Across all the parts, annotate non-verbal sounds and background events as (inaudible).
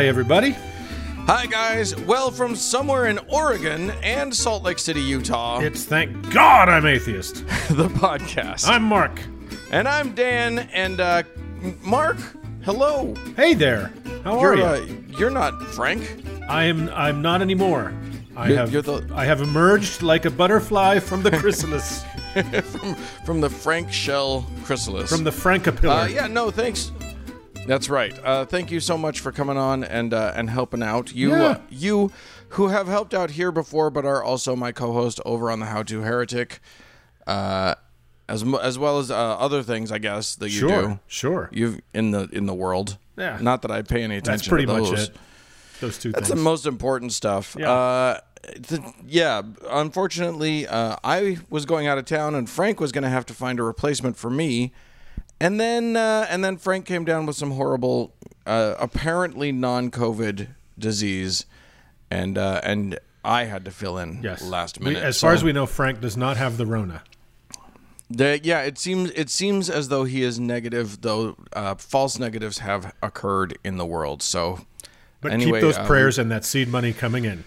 Hi, everybody. Hi, guys. Well, from somewhere in Oregon and Salt Lake City, Utah, It's thank God I'm atheist. (laughs) the podcast. I'm Mark. and I'm Dan. And uh, Mark, hello. Hey there. How are You're you? uh, you're not Frank. I am. I'm not anymore. I You're- have. you're the- I have emerged like a butterfly from the chrysalis, (laughs) from from the Frank Shell chrysalis. from the Francapillar. Uh, yeah, no, thanks. That's right. Uh, thank you so much for coming on and uh, and helping out. You Yeah. uh, you who have helped out here before, but are also my co-host over on the How to Heretic, uh, as as well as uh, other things, I guess that you sure. do. Sure. You've in the in the world. Yeah. Not that I pay any attention. That's pretty much it. Those two That's things. the most important stuff. Yeah. Uh, th- yeah. Unfortunately, uh, I was going out of town, and Frank was going to have to find a replacement for me. And then, uh, and then Frank came down with some horrible, uh, apparently non-COVID disease, and uh, and I had to fill in yes. last We- minute. as So far as we know, Frank does not have the Rona. the- yeah, it seems it seems as though he is negative, though uh, false negatives have occurred in the world. So But Anyway, keep those um, prayers and that seed money coming in.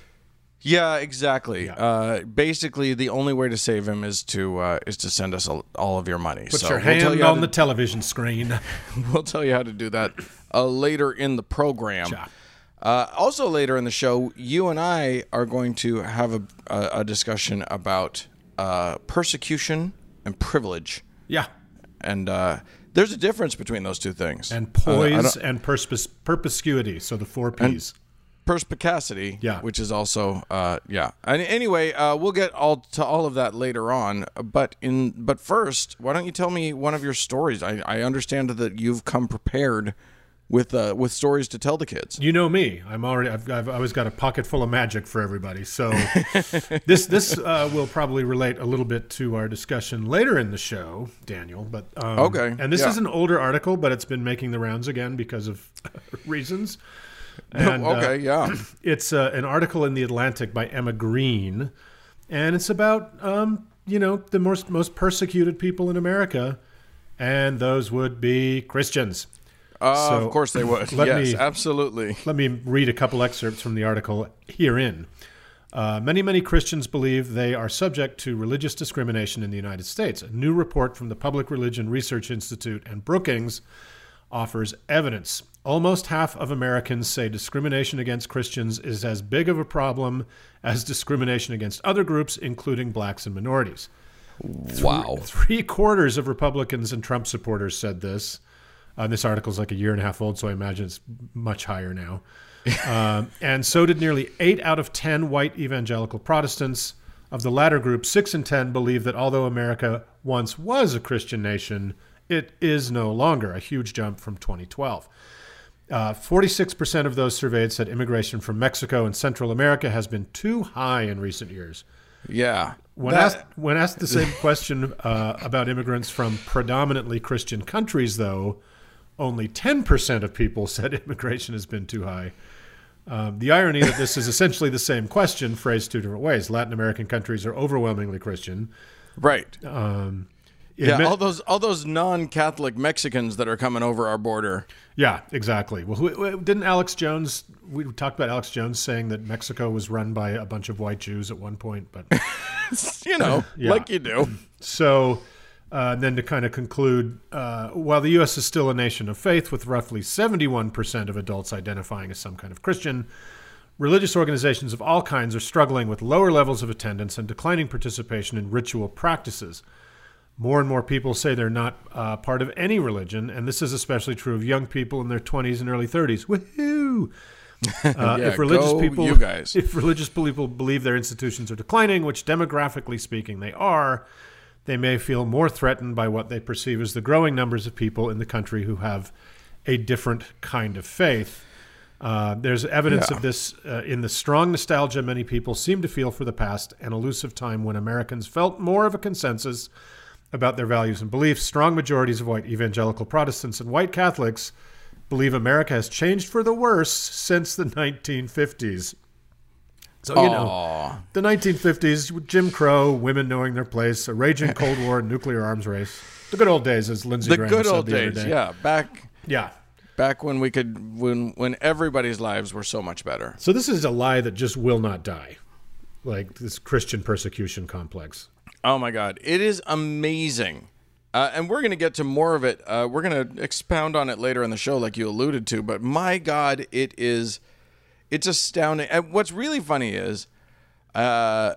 Yeah, exactly. Uh, basically, the only way to save him is to uh, is to send us all all of your money. Put so your we'll hand tell you on to, the television screen. (laughs) we'll tell you how to do that uh, later in the program. Sure. Uh, also, later in the show, you and I are going to have a, a, a discussion about uh, persecution and privilege, yeah. and uh, there's a difference between those two things. And poise and perspicuity. So the four P's. Perspicacity, Yeah. which is also uh, yeah. And anyway, uh, we'll get all to all of that later on. But in but first, why don't you tell me one of your stories? I, I understand that you've come prepared with uh, with stories to tell the kids. You know me. I'm already. I've, I've always got a pocket full of magic for everybody. So (laughs) this this uh, will probably relate a little bit to our discussion later in the show, Daniel. But um, Okay, And this yeah. is an older article, but it's been making the rounds again because of (laughs) reasons. And, uh, okay, yeah, (clears throat) it's uh, an article in the Atlantic by Emma Green, and it's about um, you know the most most persecuted people in America, and those would be Christians. uh, So, of course they would. (laughs) yes, me- absolutely. Let me read a couple excerpts from the article herein. Uh, many, many Christians believe they are subject to religious discrimination in the United States. A new report from the Public Religion Research Institute and Brookings offers evidence. Almost half of Americans say discrimination against Christians is as big of a problem as discrimination against other groups, including blacks and minorities. Wow. Three quarters of Republicans and Trump supporters said this. Uh, this article is like a year and a half old, so I imagine it's much higher now. (laughs) um, and so did nearly eight out of 10 white evangelical Protestants. Of the latter group, six in 10 believe that although America once was a Christian nation, it is no longer, a huge jump from 2012. Uh, 46% of those surveyed said immigration from Mexico and Central America has been too high in recent years. Yeah. When That- asked when asked the same question uh, about immigrants from predominantly Christian countries, though, only 10% of people (laughs) said immigration has been too high. Um, the irony that this is essentially the same question phrased two different ways. Latin American countries are overwhelmingly Christian. right. In yeah, me- all those all those non-Catholic Mexicans that are coming over our border. yeah, exactly. Well, who- didn't Alex Jones? We talked about Alex Jones saying that Mexico was run by a bunch of white Jews at one point, but (laughs) You know, Yeah. like you do. So, uh, then to kind of conclude, uh, while the U.S. is still a nation of faith with roughly 71% of adults identifying as some kind of Christian, religious organizations of all kinds are struggling with lower levels of attendance and declining participation in ritual practices. More and more people say they're not uh, part of any religion, and this is especially true of young people in their 20s and early 30s. Woohoo! (laughs) Uh, Yeah, if religious people, you guys. (laughs) if religious people believe their institutions are declining, which demographically speaking they are, they may feel more threatened by what they perceive as the growing numbers of people in the country who have a different kind of faith. Uh, there's evidence Yeah. of this uh, in the strong nostalgia many people seem to feel for the past, an elusive time when Americans felt more of a consensus about their values and beliefs. Strong majorities of white evangelical Protestants and white Catholics believe America has changed for the worse since the 1950s. So, you know, the 1950s, Jim Crow, women knowing their place, a raging (laughs) Cold War, nuclear arms race. The good old days, as Lindsey the Graham good said old the other days. day. Yeah, back Yeah. Back when we could, when when everybody's lives were so much better. So this is a lie that just will not die, like this Christian persecution complex. Oh my God, it is amazing. Uh, and we're going to get to more of it. Uh, we're going to expound on it later in the show, like you alluded to. But my God, it is, it's astounding. And what's really funny is, uh,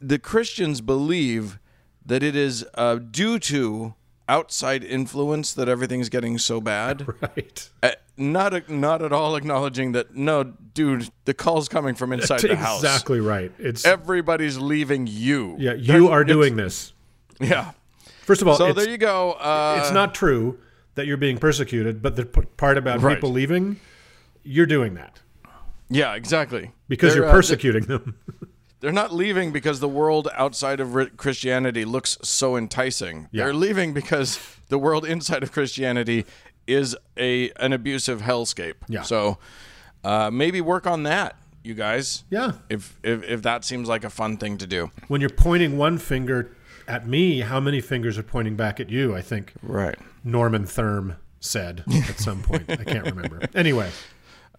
the Christians believe that it is uh, due to outside influence that everything's getting so bad. (laughs) Right. Uh, not not at all acknowledging that. No, dude, the call's coming from inside the house. Exactly right. It's Everybody's leaving you. yeah. You are doing this. Yeah. First of all, So there you go. Uh, it's not true that you're being persecuted, but the p- part about Right. people leaving, you're doing that Yeah, exactly. because They're, you're uh, persecuting them. (laughs) They're not leaving because the world outside of Christianity looks so enticing. Yeah. They're leaving because the world inside of Christianity is a an abusive hellscape. Yeah. So uh, maybe work on that, you guys. yeah. If, if if that seems like a fun thing to do. When you're pointing one finger at me, how many fingers are pointing back at you? I think Right. Norman Thurm said at some point. I can't remember. (laughs) Anyway.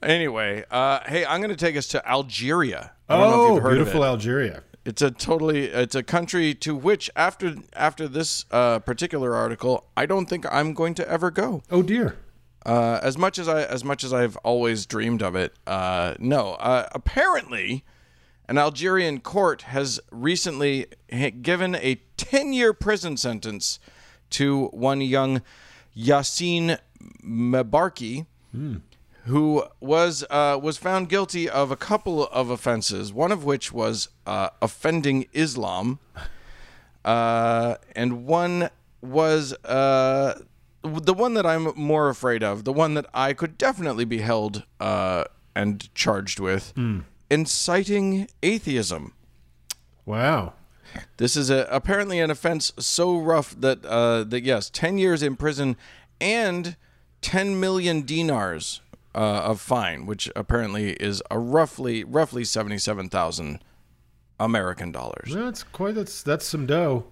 Anyway, uh, hey, I'm going to take us to Algeria. I don't know if Oh, you've heard beautiful of it. Algeria. It's a totally it's a country to which after after this uh, particular article, I don't think I'm going to ever go. Oh dear. Uh, as much as I as much as I've always dreamed of it, uh, no. Uh, apparently, an Algerian court has recently given a 10-year prison sentence to one young Yassine Mebarki, who was uh, was found guilty of a couple of offenses. One of which was uh, offending Islam, uh, and one was uh, the one that I'm more afraid of. The one that I could definitely be held uh, and charged with, inciting atheism. Wow. This is a, apparently an offense so rough that uh, that yes, ten years in prison and ten million dinars uh, of fine, which apparently is a roughly roughly seventy seven thousand American dollars. That's quite that's that's some dough.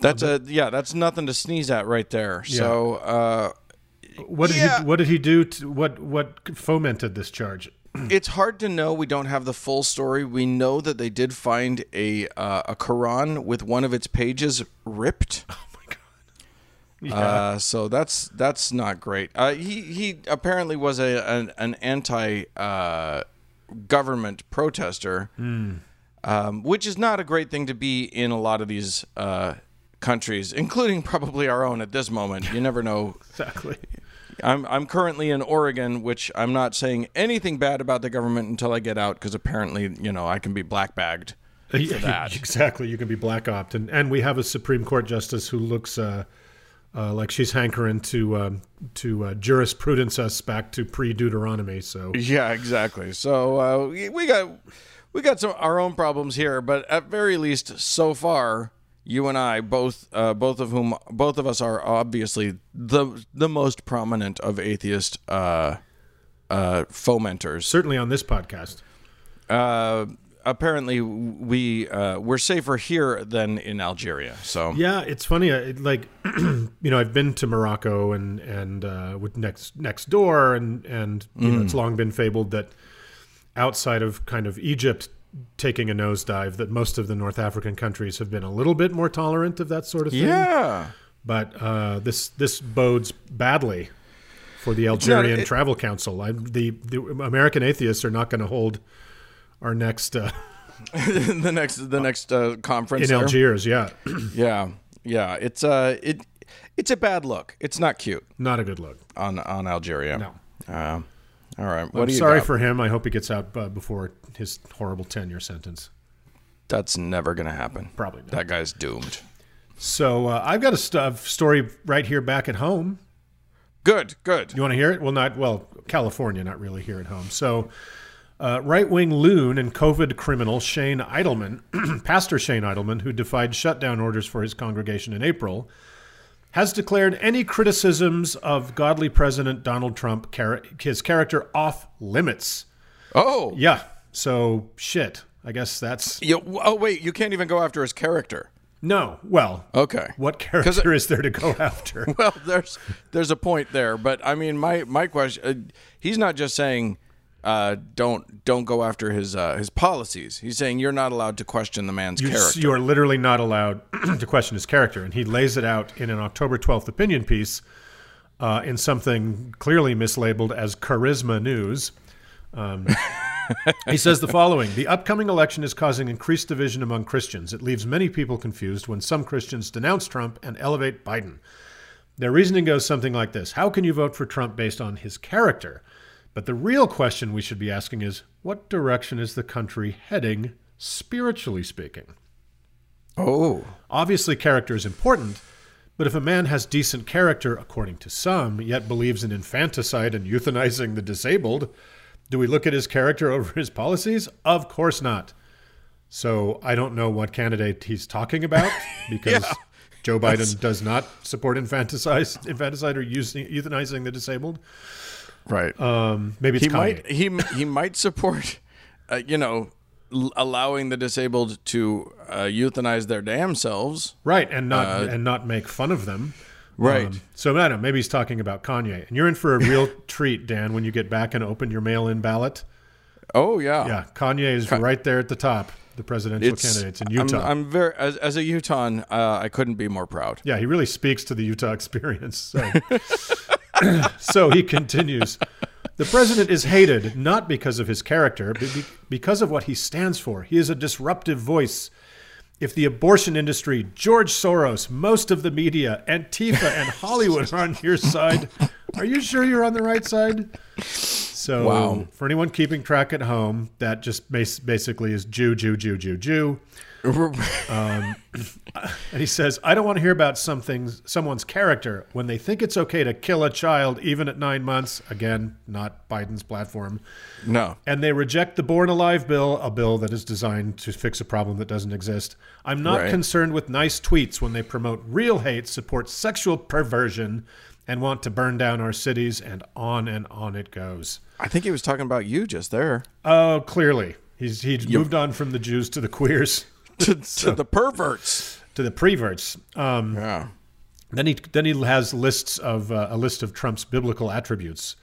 That's a yeah, that's nothing to sneeze at right there. So uh, What did Yeah. he what did he do to what what fomented this charge? (clears throat) it's hard to know. We don't have the full story. We know that they did find a uh, a Quran with one of its pages ripped. (laughs) (laughs) God. Uh, so that's that's not great. Uh, he he apparently was a an, an anti uh, government protester, um, which is not a great thing to be in a lot of these uh, countries, including probably our own at this moment. You never know. (laughs) Exactly. I'm I'm currently in Oregon, which I'm not saying anything bad about the government until I get out, because apparently you know I can be black bagged. (laughs) Yeah, that. Exactly. You can be black opt and and we have a Supreme Court justice who looks uh, uh, like she's hankering to um, to uh, jurisprudence us back to pre Deuteronomy. So Yeah, exactly. So uh, we got we got some our own problems here, but at very least, so far, you and I both uh, both of whom both of us are obviously the the most prominent of atheist uh, uh, fomenters. certainly on this podcast. Apparently, we uh, we're safer here than in Algeria. So Yeah, it's funny. It, like, (clears throat) you know, I've been to Morocco and and uh, with next next door, and and you know, it's long been fabled that outside of kind of Egypt taking a nosedive, that most of the North African countries have been a little bit more tolerant of that sort of thing. yeah. But uh, this this bodes badly for the Algerian it- Travel Council. I, the the American atheists are not going to hold our next uh, (laughs) the next the next uh, conference in there. Algiers. Yeah, (clears throat) Yeah, yeah. It's uh it it's a bad look. It's not cute. not a good look. on on Algeria. No. Uh, all right. What I'm do you sorry got? for him. I hope he gets out uh, before his horrible tenure sentence. That's never gonna happen. Probably not. That guy's doomed. So uh, I've got a st- story right here back at home. Good. Good. You want to hear it? Well, not well, California, not really here at home. So, uh, right-wing loon and COVID criminal Shane Idleman, (clears throat) Pastor Shane Idleman, who defied shutdown orders for his congregation in April, has declared any criticisms of godly President Donald Trump, char- his character, off limits. Oh. Yeah. So shit. I guess that's You, oh wait. You can't even go after his character. No. Well, Okay. what character is there to go (laughs) after? Well, there's there's a point there, but I mean, my my question, uh, he's not just saying uh, don't don't go after his uh, his policies. He's saying you're not allowed to question the man's You, character. you are literally not allowed (clears throat) to question his character. And he lays it out in an October 12th opinion piece uh, in something clearly mislabeled as Charisma News. Um, (laughs) he says the following The upcoming election is causing increased division among Christians. It leaves many people confused when some Christians denounce Trump and elevate Biden. Their reasoning goes something like this How can you vote for Trump based on his character? But the real question we should be asking is what direction is the country heading, spiritually speaking? oh, Obviously, character is important, but if a man has decent character, according to some, yet believes in infanticide and euthanizing the disabled, do we look at his character (laughs) over his policies? Of course not. So I don't know what candidate he's talking about (laughs) because Yeah. Joe Biden does not support infanticide, infanticide or euthanizing the disabled. Right. Um, maybe it's he Kanye. might he he might support, (laughs) uh, you know, l- allowing the disabled to uh, euthanize their damn selves. Right, and not and not make fun of them. Uh, Right. Um, so I don't know. Maybe he's talking about Kanye, and you're in for a (laughs) real treat, Dan, when you get back and open your mail-in ballot. Oh yeah, Yeah, Kanye is right there at the top, the presidential It's candidates in I'm- Utah. I'm, very as as a Utahn, uh, I couldn't be more proud. yeah, he really speaks to the Utah (laughs) experience. So, (coughs) so he continues. The president is hated not because of his character, but be- because of what he stands for. He is a disruptive voice. If the abortion industry, George Soros, most of the media, Antifa, and (laughs) Hollywood are on your side, are you sure you're on the right side? So, Wow. for anyone keeping track at home, that just bas- basically is Jew, Jew, Jew, Jew, Jew. Um, and (laughs) he says, I don't want to hear about something, someone's character when they think it's okay to kill a child even at nine months. Again, not Biden's platform. no, And they reject the Born Alive bill, a bill that is designed to fix a problem that doesn't exist. I'm not Right. concerned with nice tweets when they promote real hate, support sexual perversion, and want to burn down our cities, and on and on it goes. I think he was talking about you just there. Oh, clearly. He's he's moved on from the Jews to the queers to, (laughs) to the perverts. to the preverts. Um, Yeah. Then he then he has lists of uh, a list of Trump's biblical attributes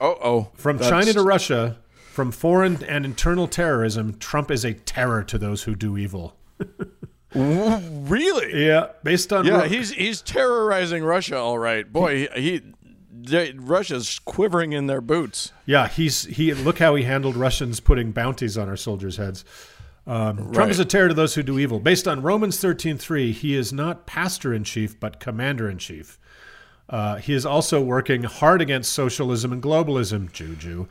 Oh, oh. from That's- China to Russia, from foreign and internal terrorism. Trump is a terror to those who do evil. (laughs) Really? Yeah, based on Yeah, Ru- he's he's terrorizing Russia. All right, boy. He, he they, Russia's quivering in their boots. yeah he's he look how he handled Russians putting bounties on our soldiers' heads. Um, Trump is a terror to those who do evil. Based on Romans thirteen three, he is not pastor in chief but commander in chief. Uh, he is also working hard against socialism and globalism. Juju.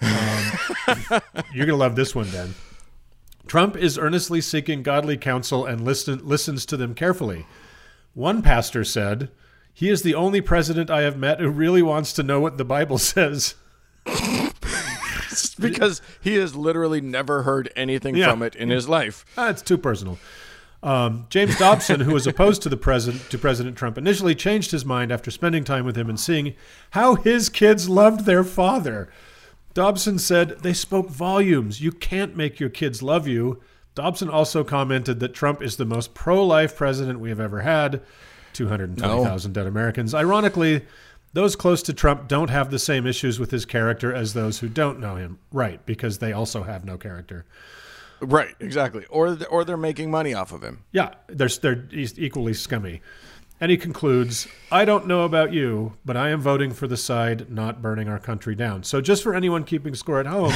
Um, (laughs) you're gonna love this one, Dan. Trump is earnestly seeking godly counsel and listen, listens to them carefully. One pastor said, He is the only president I have met who really wants to know what the Bible (laughs) says. Because he has literally never heard anything Yeah. from it in his life. Ah, it's too personal. Um, James Dobson, who was opposed to the president to President Trump, initially changed his mind after spending time with him and seeing how his kids loved their father. Dobson said they spoke volumes. You can't make your kids love you. Dobson also commented that Trump is the most pro-life president we have ever had. 220,000 dead Americans. Ironically, those close to Trump don't have the same issues with his character as those who don't know him. Right, because they also have no character. Right, exactly. Or or they're making money off of him. Yeah, they're, they're equally scummy. And he concludes, I don't know about you, but I am voting for the side not burning our country down. So, just for anyone keeping score at home,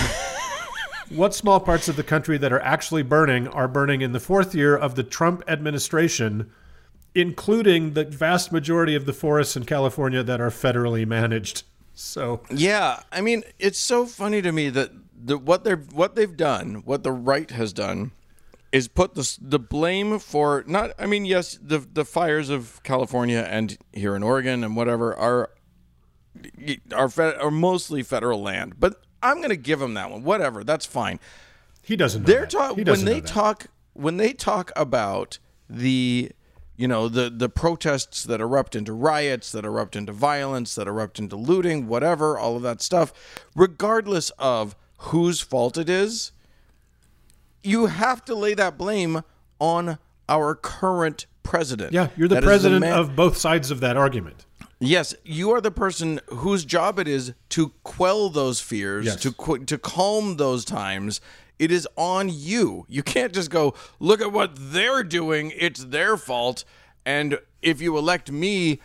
(laughs) what small parts of the country that are actually burning are burning in the fourth year of the Trump administration, including the vast majority of the forests in California that are federally managed? So, Yeah, I mean, it's so funny to me that the, what they're what they've done, what the right has done, is put the the blame for not. I mean, yes, the the fires of California and here in Oregon and whatever are are fed, are mostly federal land, but I'm going to give them that one. Whatever, that's fine. he doesn't know. They're that. talk when they talk when they talk about the you know the the protests that erupt into riots that erupt into violence that erupt into looting whatever all of that stuff regardless of whose fault it is you have to lay that blame on our current president. Yeah, you're the That president man- of both sides of that argument. Yes, you are the person whose job it is to quell those fears, Yes. to qu- to calm those times. It is on you. You can't just go look at what they're doing. It's their fault. And if you elect me,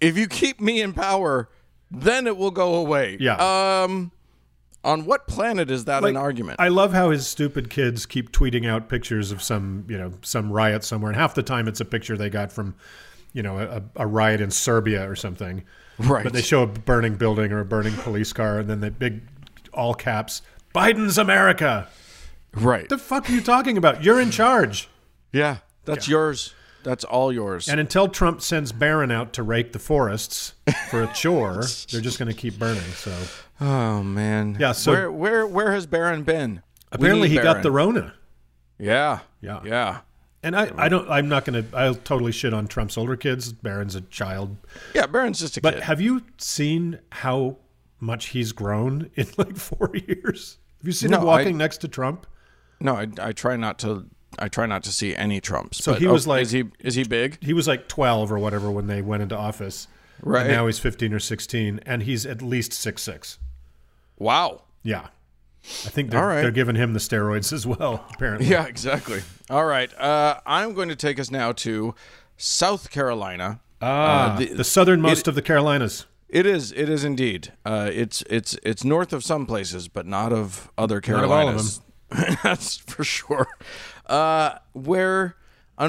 if you keep me in power, then it will go away. Yeah. Um, on what planet is that an argument? I love how his stupid kids keep tweeting out pictures of some, you know, some riot somewhere, and half the time it's a picture they got from, you know, a, a riot in Serbia or something. Right. But they show a burning building or a burning police car, and then the big, all caps, Biden's America. Right. The fuck are you talking about? You're in charge. yeah, that's yours. That's all yours. And until Trump sends Barron out to rake the forests for a chore, (laughs) they're just going to keep burning. So oh man. Yeah, so- where where where has Barron been? Apparently need he got the Rona. Yeah. Yeah. Yeah. And I, I don't. I'm not going to. I'll totally shit on Trump's older kids. Barron's a child. Yeah, Barron's just a But kid. But have you seen how much he's grown in like four (laughs) years? Have you seen him walking I- next to Trump? No, I, I try not to. I try not to see any Trumps. So but- he was oh, like- is he is he big? He was like 12 or whatever when they went into office. Right. And now he's 15 or 16, and he's at least six six. Wow. Yeah. I think they're, right. they're giving him the steroids as well, (laughs) apparently. Yeah, exactly. All right. Uh, I'm going to take us now to South Carolina. Ah, Uh, the- the, southernmost of the Carolinas. It is. It is indeed. Uh, it's it's it's north of some places, but not of other Carolinas. of (laughs) That's for sure. Uh, where,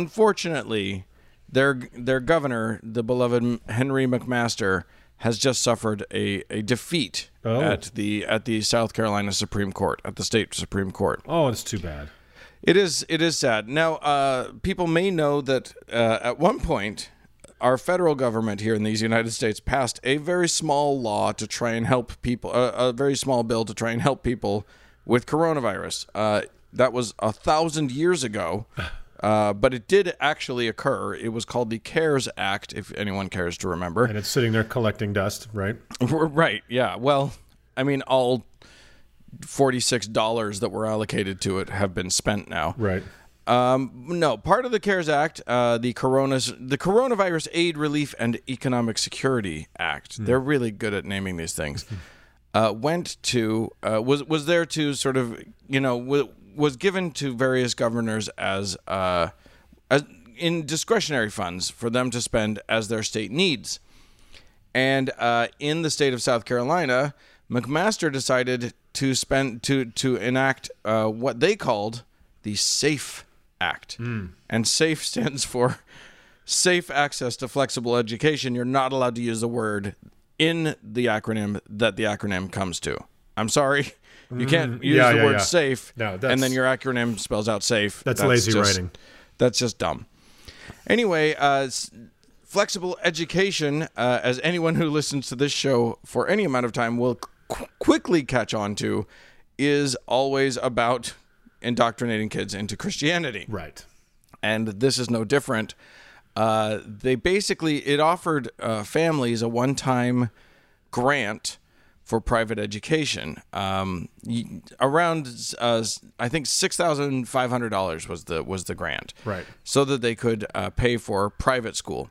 unfortunately, their their governor, the beloved Henry McMaster, has just suffered a, a defeat Oh. at the at the South Carolina Supreme Court, at the state Supreme Court. Oh, it's too bad. It is. It is sad. Now, uh, people may know that uh, at one point, our federal government here in these United States passed a very small law to try and help people. Uh, a very small bill to try and help people with coronavirus. Uh, that was a thousand years ago, (sighs) uh, but it did actually occur. It was called the CARES Act, if anyone cares to remember. And it's sitting there collecting dust, right? (laughs) Right. Yeah. Well, I mean, all forty-six dollars that were allocated to it have been spent now. Right. Um, no, part of the CARES Act, uh, the Coronas, the Coronavirus Aid Relief and Economic Security Act. They're really good at naming these things. (laughs) Uh, went to uh, was was there to sort of you know w- was given to various governors as uh, as in discretionary funds for them to spend as their state needs. And uh, in the state of South Carolina, McMaster decided to spend to to enact uh, what they called the SAFE Act, and SAFE (laughs) stands for Safe Access to Flexible Education. You're not allowed to use the word in the acronym that the acronym comes to. I'm sorry, you can't use yeah, the yeah, word yeah. safe, No, and then your acronym spells out safe. That's lazy just- writing. That's just dumb. Anyway, uh, flexible education, uh, as anyone who listens to this show for any amount of time will qu- quickly catch on to, is always about indoctrinating kids into Christianity Right. and this is no different. Uh, they basically it offered uh, families a one-time grant for private education. Um, around uh, I think six thousand five hundred dollars was the was the grant, Right. So that they could uh, pay for private school.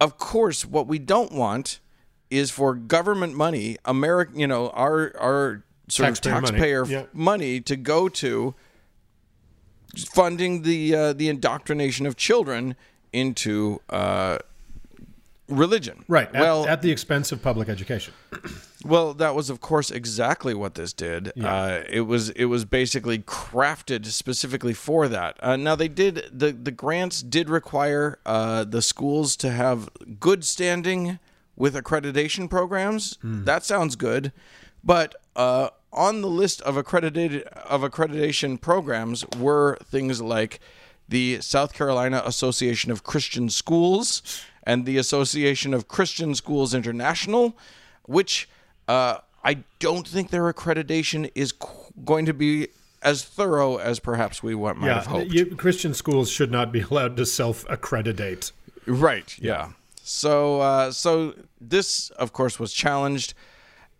Of course, what we don't want is for government money, American, you know, our our sort Taxpayer of money. taxpayer Yeah. money to go to funding the uh, the indoctrination of children into uh, religion. Right. At, Well, at the expense of public education. (clears throat) well, that was of course exactly what this did. Uh, it was it was basically crafted specifically for that. Uh, now they did the the grants did require uh, the schools to have good standing with accreditation programs. That sounds good, but uh, on the list of accredited of accreditation programs were things like the South Carolina Association of Christian Schools and the Association of Christian Schools International, which uh, I don't think their accreditation is qu- going to be as thorough as perhaps we might have hoped. You, Christian schools should not be allowed to self accreditate. Right. Yeah. So uh, so this of course was challenged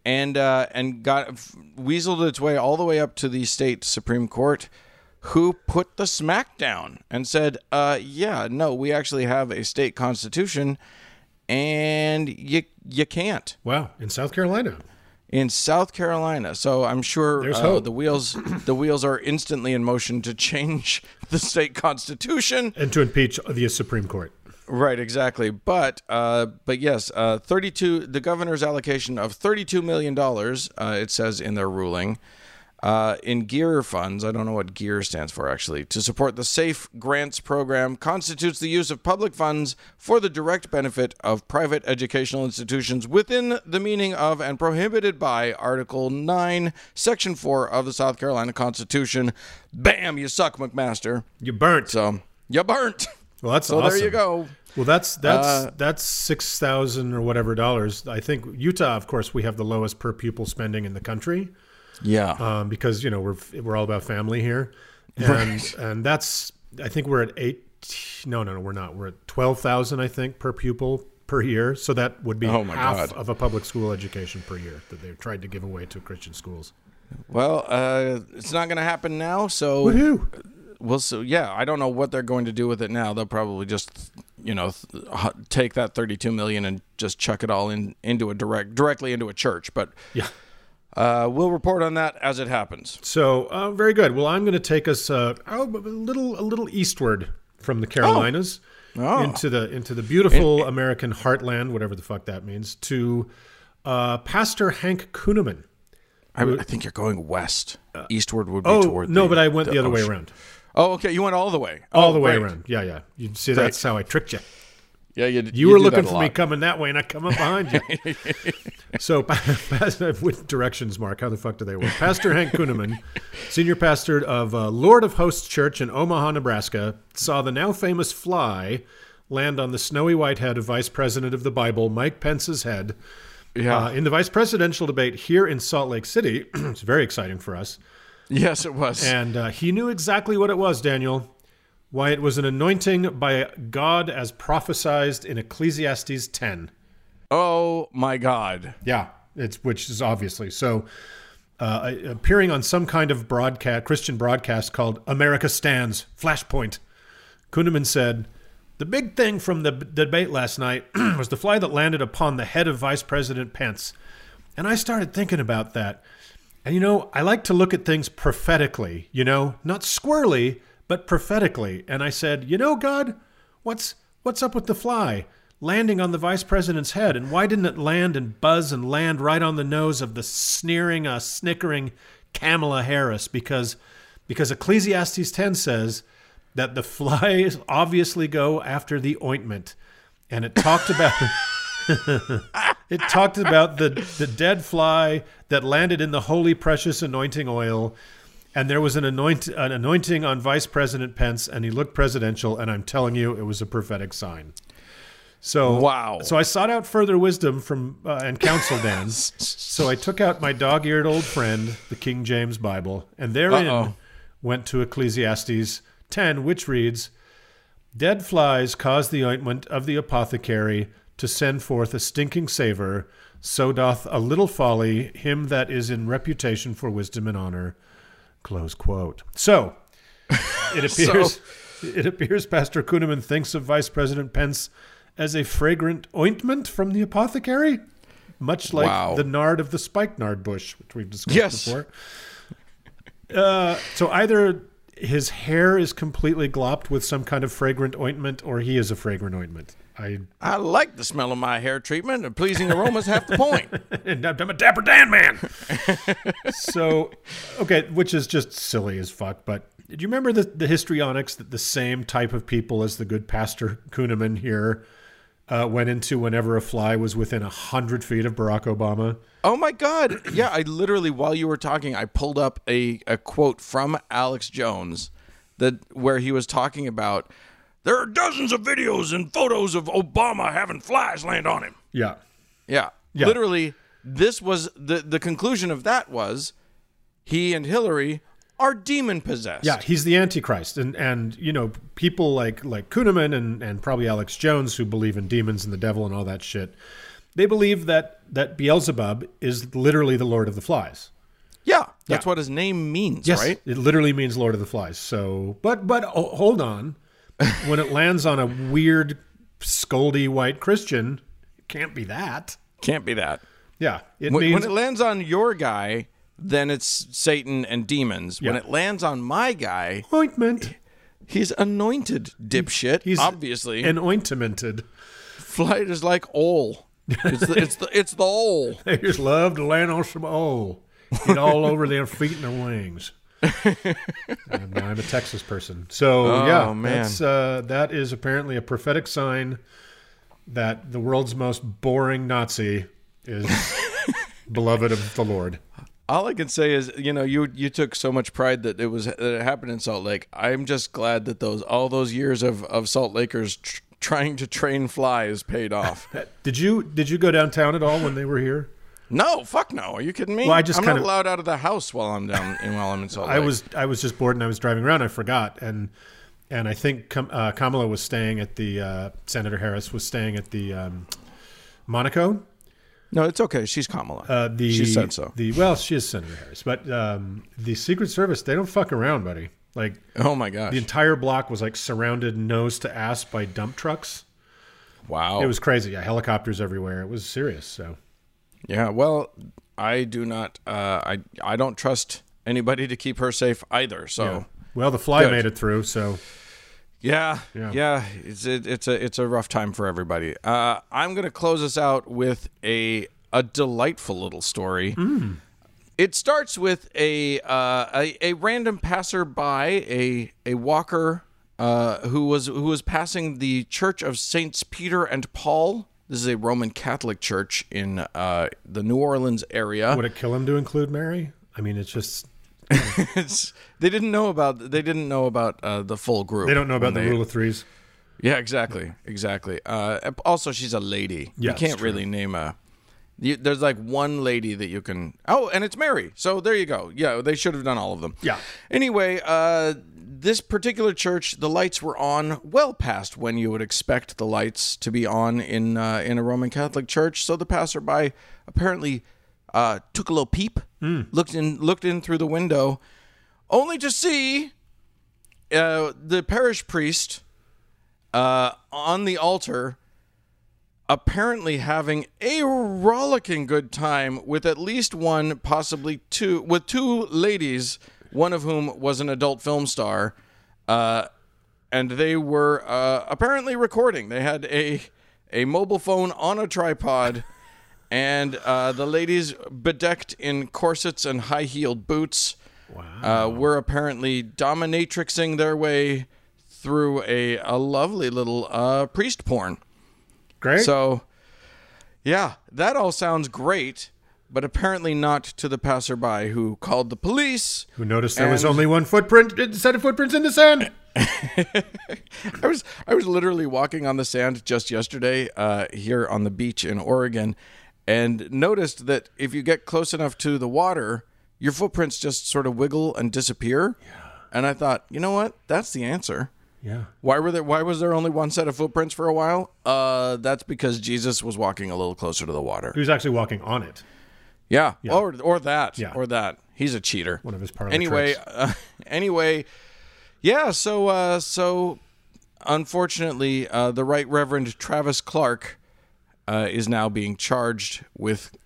and uh, and got weaseled its way all the way up to the state supreme court, who put the smackdown and said, uh, "Yeah, no, we actually have a state constitution, and you you can't." Wow, in South Carolina. in South Carolina. So I'm sure There's uh, hope. the wheels the wheels are instantly in motion to change (laughs) the state constitution. And to impeach the Supreme Court. Right, exactly. But uh, but yes, uh, 32 the governor's allocation of 32 million dollars uh, it says in their ruling uh, in GEER funds, I don't know what GEER stands for actually, to support the Safe Grants program constitutes the use of public funds for the direct benefit of private educational institutions within the meaning of and prohibited by Article 9, Section 4 of the South Carolina Constitution. Bam, you suck, McMaster. You burnt. So, you burnt. Well, that's So awesome. there you go. Well, that's that's Uh, that's six thousand or whatever dollars. I think Utah, of course, we have the lowest per pupil spending in the country Yeah. um, because you know we're we're all about family here, and and that's I think we're at eight. No, no, no, we're not. We're at twelve thousand, I think, per pupil per year. So that would be Oh, half God. of a public school education per year that they've tried to give away to Christian schools. Well, uh, it's not going to happen now, so Woohoo! We'll so yeah. I don't know what they're going to do with it now. They'll probably just you know th- take that thirty-two million and just chuck it all in into a direct directly into a church. But Yeah. uh, we'll report on that as it happens. So uh, very good. Well, I'm going to take us uh, oh, a little a little eastward from the Carolinas Oh. into the into the beautiful American heartland, whatever the fuck that means, to uh, Pastor Hank Kunneman. I, I think you're going west. Eastward would be Oh toward. no, the- but I went the, other way around. Oh, okay. You went all the way. All Oh, the way great. around. Yeah, yeah. You see, that's how I tricked you. Yeah, you. You, were do looking for me coming that way, and I come up behind you. (laughs) so, (laughs) with directions, Mark, how the fuck do they work? Pastor Hank Kunneman, senior pastor of uh, Lord of Hosts Church in Omaha, Nebraska, saw the now famous fly land on the snowy white head of Vice President of the Bible, Mike Pence's head. Yeah. Uh, in the vice presidential debate here in Salt Lake City, (clears throat) it's very exciting for us. Yes, it was. And uh, he knew exactly what it was, Daniel. Why it was an anointing by God as prophesized in Ecclesiastes 10. oh my God. Yeah, it's which is obviously so. Uh, appearing on some kind of broadcast, Christian broadcast called "America Stands." Flashpoint. Kunneman said, "The big thing from the b- debate last night (clears throat) was the fly that landed upon the head of Vice President Pence." And I started thinking about that. And you know, I like to look at things prophetically. You know, not squirrely, but prophetically. And I said, "You know, God, what's what's up with the fly?" landing on the vice president's head, and why didn't it land and buzz and land right on the nose of the sneering, uh, snickering Kamala Harris? Because because Ecclesiastes 10 says that the (laughs) flies obviously go after the ointment, and it talked about. It talked about the, the dead fly that landed in the holy precious anointing oil and there was an, anoint, an anointing on vice president pence and he looked presidential and i'm telling you it was a prophetic sign so Wow. So I sought out further wisdom from uh, and counsel, Dan. (laughs) so I took out my dog-eared old friend, the King James Bible, and therein Uh-oh. went to Ecclesiastes 10, which reads, "Dead flies cause the ointment of the apothecary to send forth a stinking savor. So doth a little folly him that is in reputation for wisdom and honor." Close quote. So it (laughs) appears it appears Pastor Kunneman thinks of Vice President Pence as a fragrant ointment from the apothecary, much like Wow. the nard of the spikenard bush, which we've discussed Yes. before. Uh, so either his hair is completely glopped with some kind of fragrant ointment, or he is a fragrant ointment. I I like the smell of my hair treatment. A pleasing aroma is half the point. (laughs) and I'm a Dapper Dan man. (laughs) so, okay, which is just silly as fuck. But do you remember the, the histrionics that the same type of people as the good Pastor Kunneman here uh, went into whenever a fly was within a hundred feet of Barack Obama? Oh my God! Yeah, I literally while you were talking, I pulled up a, a quote from Alex Jones that where he was talking about there are dozens of videos and photos of Obama having flies land on him. Yeah. Yeah, Yeah. literally, this was the the conclusion of that was he and Hillary are demon possessed. Yeah, he's the Antichrist, and and you know people like like Kunneman and and probably Alex Jones who believe in demons and the devil and all that shit. They believe that that Beelzebub is literally the Lord of the Flies. yeah, That's Yeah. what his name means, Yes, right? it literally means Lord of the Flies. So, but but oh, hold on, (laughs) when it lands on a weird, scoldy white Christian, it can't be that. Can't be that. Yeah, it When, means when it lands on your guy, then it's Satan and demons. When it lands on my guy, ointment he's anointed, dipshit. He's obviously. and ointmented. Flight is like oil. It's the, it's the it's the oil. (laughs) They just love to land on some oil, get all over their feet and their wings. and I'm a Texas person, so Oh, yeah, man. that's uh, that is apparently a prophetic sign that the world's most boring Nazi is (laughs) beloved of the Lord. All I can say is, you know, you you took so much pride that it was that it happened in Salt Lake. I'm just glad that those all those years of of Salt Lakers tr- trying to train flies paid off. (laughs) Did you did you go downtown at all when they were here? no, fuck no. Are you kidding me? Well, I just I'm kind not of- allowed out of the house while I'm down and while I'm in Salt Lake. I was I was just bored and I was driving around. I forgot and and I think uh, Kamala was staying at the uh, Senator Harris was staying at the um, Monaco. no, it's okay. She's Kamala. Uh, the she said so. The well, she is Senator Harris, but um, the Secret Service they don't fuck around, buddy. Like oh my gosh! the entire block was like surrounded nose to ass by dump trucks. wow. It was crazy. Yeah, helicopters everywhere. It was serious. So yeah. Well, I do not. Uh, I I don't trust anybody to keep her safe either. So. well, the fly Good. made it through. So Yeah, Yeah. yeah, It's it, it's a it's a rough time for everybody. Uh, I'm gonna close us out with a a delightful little story. Mm. It starts with a uh, a, a random passerby, a a walker uh, who was who was passing the Church of Saints Peter and Paul. This is a Roman Catholic church in uh, the New Orleans area. would it kill him to include Mary? I mean, it's just (laughs) It's- they didn't know about they didn't know about uh, the full group. they don't know about the they- rule of threes. Yeah, exactly, exactly. Uh, also, she's a lady. Yeah, you can't really name a. You, there's like one lady that you can. Oh, and it's Mary. So there you go. Yeah, they should have done all of them. Yeah. Anyway, uh, this particular church, the lights were on well past when you would expect the lights to be on in uh, in a Roman Catholic church. So the passerby apparently uh, took a little peep, Hmm. looked in, looked in through the window, only to see uh, the parish priest uh, on the altar, apparently having a rollicking good time with at least one, possibly two, with two ladies, one of whom was an adult film star, uh, and they were uh, apparently recording. They had a a mobile phone on a tripod. And uh, the ladies, bedecked in corsets and high heeled boots, uh, were apparently dominatrixing their way through a, a lovely little uh, priest porn. Great. So, yeah, that all sounds great, but apparently not to the passerby who called the police. Who noticed there was only one footprint, set of footprints in the sand? (laughs) I was I was literally walking on the sand just yesterday uh, here on the beach in Oregon, and noticed that if you get close enough to the water, your footprints just sort of wiggle and disappear. And I thought, you know what? That's the answer. Yeah. Why were there? Why was there only one set of footprints for a while? Uh, that's because Jesus was walking a little closer to the water. He was actually walking on it. Yeah, or or that, Yeah. or that. He's a cheater. One of his parlor Anyway, uh, (laughs) anyway, yeah. So uh, so, unfortunately, uh, the Right Reverend Travis Clark uh, is now being charged with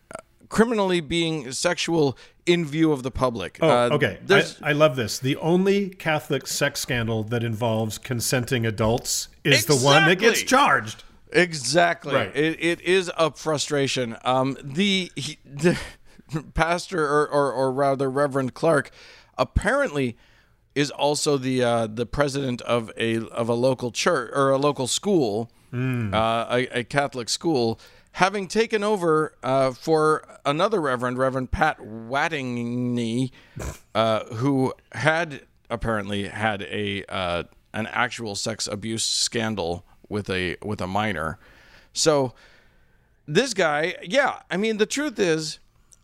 criminally being sexual in view of the public. Oh, uh, okay. I, I love this. The only Catholic sex scandal that involves consenting adults is the one that gets charged. Exactly. Right. It, it is a frustration. Um, the, he, (laughs) the pastor, or, or, or rather Reverend Clark, apparently is also the uh, the president of a of a local church or a local school, uh, a, a Catholic school, having taken over uh, for another Reverend, Reverend Pat Wattigny, uh, who had apparently had a uh, an actual sex abuse scandal with a with a minor. So this guy, yeah, I mean the truth is,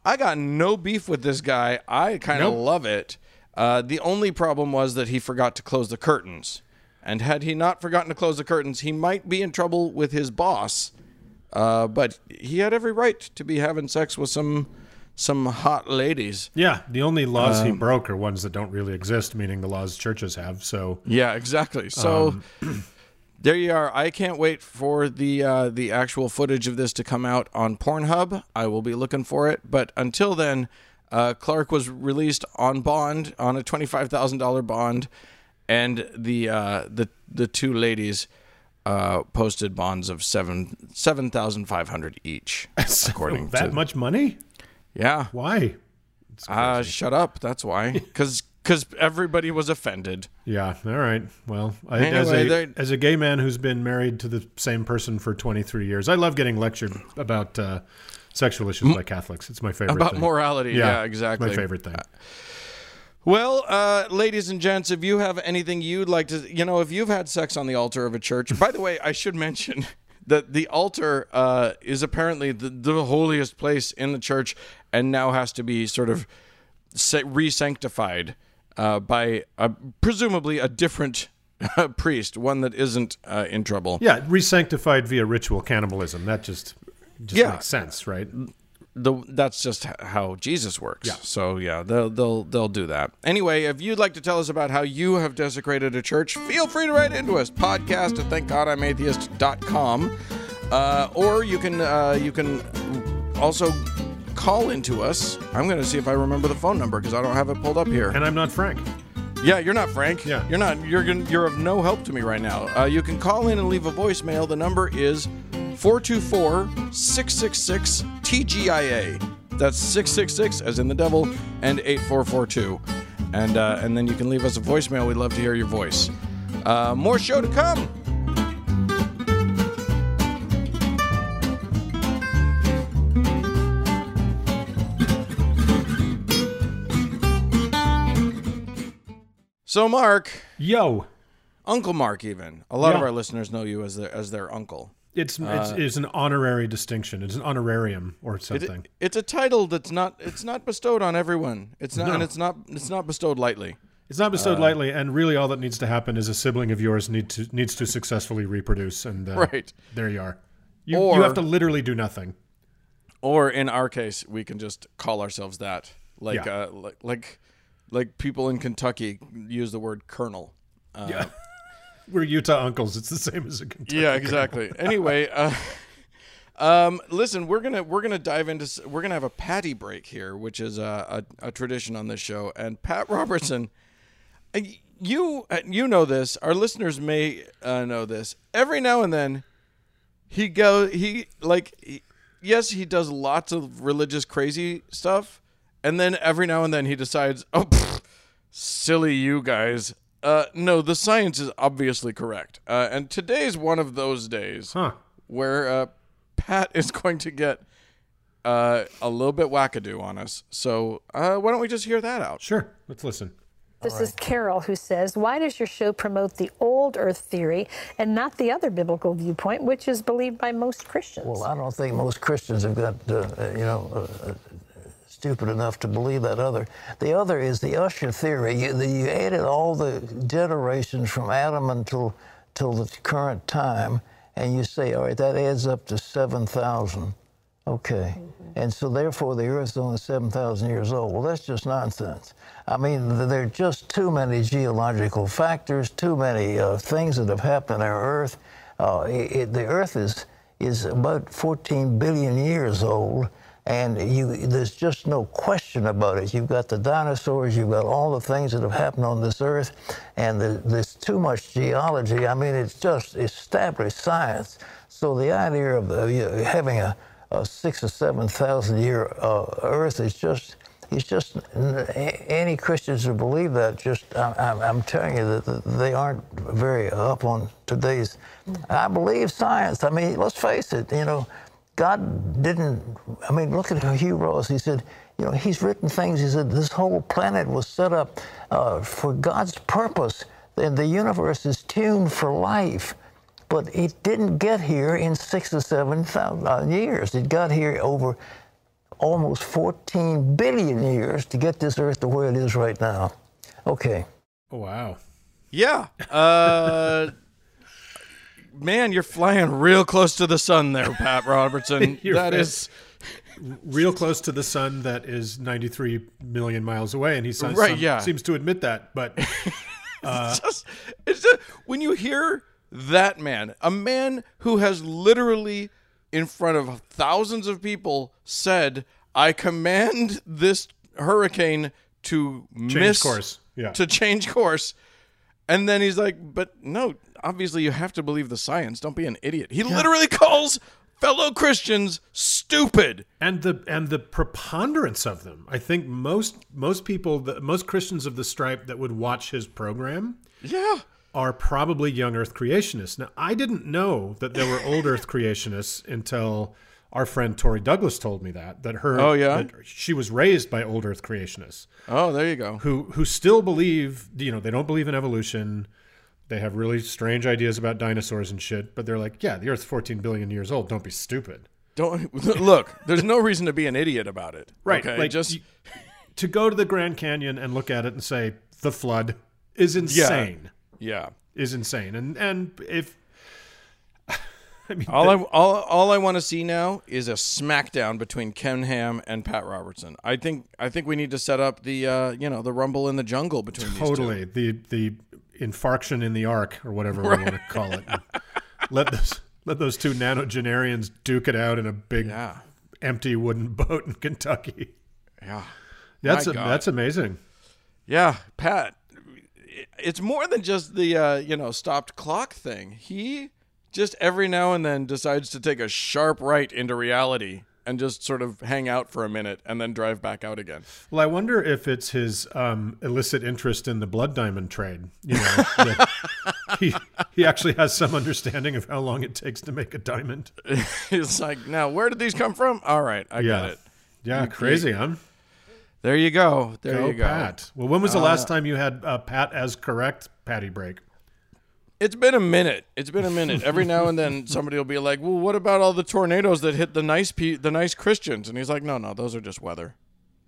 I got no beef with this guy. I kind of Nope. love it. Uh, the only problem was that he forgot to close the curtains, and had he not forgotten to close the curtains, he might be in trouble with his boss. Uh, but he had every right to be having sex with some some hot ladies. Yeah, the only laws Um, he broke are ones that don't really exist, meaning the laws churches have. So Yeah, exactly. So (clears throat) there you are. I can't wait for the uh, the actual footage of this to come out on Pornhub. I will be looking for it. But until then, uh, Clark was released on bond on a twenty five thousand dollar bond, and the uh, the the two ladies. Uh, posted bonds of seven seven thousand five hundred each, (laughs) according that to much money? yeah. Why? Uh, shut up. That's why. (laughs) Because because everybody was offended. Yeah. All right. Well, I, as Anyway, a there- as a gay man who's been married to the same person for 23 years, I love getting lectured about uh, sexual issues by Catholics. It's my favorite About thing. morality. Yeah, exactly. My favorite thing. Well, uh, ladies and gents, if you have anything you'd like to, you know, if you've had sex on the altar of a church, by the way, I should mention (laughs) that the altar uh, is apparently the, the holiest place in the church and now has to be sort of re sanctified uh, by uh, presumably a different (laughs) uh, priest, one that isn't uh, in trouble. Yeah, resanctified via ritual cannibalism. That just just Yeah. makes sense, right? The that's just how Jesus works. Yeah. So yeah, they'll they'll they'll do that. Anyway, if you'd like to tell us about how you have desecrated a church, feel free to write into us. Podcast at thankgodimatheist.com. Uh, or you can uh, you can also call into us. I'm going to see if I remember the phone number because I don't have it pulled up here. And I'm not Frank. Yeah, you're not Frank. Yeah. You're not. You're you're of no help to me right now. Uh, you can call in and leave a voicemail. The number is 424-666-TGIA. That's 666 as in the devil and 8442. And uh, and then you can leave us a voicemail. We'd love to hear your voice. Uh, more show to come. So Mark, Yo, Uncle Mark, even a lot of our listeners know you as their as their uncle. It's it's, it's an honorary distinction. It's an honorarium or It- something. it's a title that's not it's not bestowed on everyone. It's not No. and it's not it's not bestowed lightly. it's not uh, bestowed lightly, and really, all that needs to happen is a sibling of yours need to needs to successfully reproduce, and uh, Right. there you are. You Or- you have to literally do nothing. Or in our case, we can just call ourselves that. Like Yeah. uh like like like people in Kentucky use the word colonel. Uh, Yeah. (laughs) We're Utah uncles. It's the same as a Kentucky. yeah, exactly. anyway, (laughs) uh, (laughs) um, listen, we're gonna we're gonna dive into we're gonna have a patty break here, which is a, a, a tradition on this show. And Pat (laughs) Robertson, uh, you uh, you know this. Our listeners may uh, know this. Every now and then, he go he like he, yes he does lots of religious crazy stuff, and then every now and then he decides, oh, pfft, silly you guys. Uh, no, the science is obviously correct. Uh, and today's one of those days Huh. where uh, Pat is going to get uh, a little bit wackadoo on us. So uh, why don't we just hear that out? Sure. Let's listen. This is Carol who says, Why does your show promote the old earth theory and not the other biblical viewpoint, which is believed by most Christians? Well, I don't think most Christians have got, you know, uh, uh, stupid enough to believe that other. The other is the Ussher theory. You, the, you added all the generations from Adam until till the current time, and you say, all right, that adds up to 7,000. Okay. And so therefore the Earth's only 7,000 years old. Well, that's just nonsense. I mean, there are just too many geological factors, too many uh, things that have happened on our Earth. Uh, it, it- the Earth is, is about 14 billion years old, and you, there's just no question about it. You've got the dinosaurs, you've got all the things that have happened on this Earth, and the, there's too much geology. I mean, it's just established science. So the idea of uh, having a, a six or seven thousand year uh, Earth is just it's just any Christians who believe that just I, I'm, I'm telling you that they aren't very up on today's. I believe science. I mean, let's face it. You know, God didn't. I mean, look at Hugh Ross. He said. You know, he's written things. He said this whole planet was set up uh, for God's purpose, and the universe is tuned for life. But it didn't get here in six or seven thousand uh, years. It got here over almost 14 billion years to get this Earth to where it is right now. Okay. Oh, wow. Yeah. Uh, man, you're flying real close to the sun there, Pat (laughs) Robertson. That is real close to the sun that is 93 million miles away, and he says, Right, some- yeah. seems to admit that. But (laughs) uh, just, it's just, when you hear that man, a man who has literally in front of thousands of people said, "I command this hurricane to miss course. Yeah. to change course," and then he's like, "But no, obviously you have to believe the science. Don't be an idiot." He literally calls fellow Christians stupid. and the and the preponderance of them, I think most most people, the, most Christians of the stripe that would watch his program Yeah. are probably young Earth creationists. Now, I didn't know that there were old Earth creationists until our friend Tori Douglas told me that that her Oh, yeah? she was raised by old Earth creationists Oh, there you go. who who still believe you know they don't believe in evolution. They have really strange ideas about dinosaurs and shit, but they're like, yeah, the Earth's 14 billion years old. Don't be stupid. Don't (laughs) look. There's no reason to be an idiot about it. Right. Okay. Like just to go to the Grand Canyon and look at it and say the flood is insane. yeah. Is insane. And and if (laughs) I mean All I all, all I want to see now is a smackdown between Ken Ham and Pat Robertson. I think I think we need to set up the uh, you know the rumble in the jungle between these two. totally the the infarction in the arc or whatever we want to call it. (laughs) let those let those two nanogenarians duke it out in a big Yeah. empty wooden boat in Kentucky. Yeah. That's a, that's amazing. Yeah, Pat. It's more than just the uh, you know stopped clock thing. He just every now and then decides to take a sharp right into reality and just sort of hang out for a minute and then drive back out again. Well, I wonder if it's his um, illicit interest in the blood diamond trade. You know, (laughs) he he actually has some understanding of how long it takes to make a diamond. (laughs) it's like, now where did these come from? All right, I Yeah, got it. yeah, crazy, huh? There you go. There Go you go. Pat. Well, when was the last time you had uh, Pat as correct patty break? It's been a minute. It's been a (laughs) minute. Every now and then somebody will be like, "Well, what about all the tornadoes that hit the nice pe- the nice Christians?" And he's like, "No, no, those are just weather.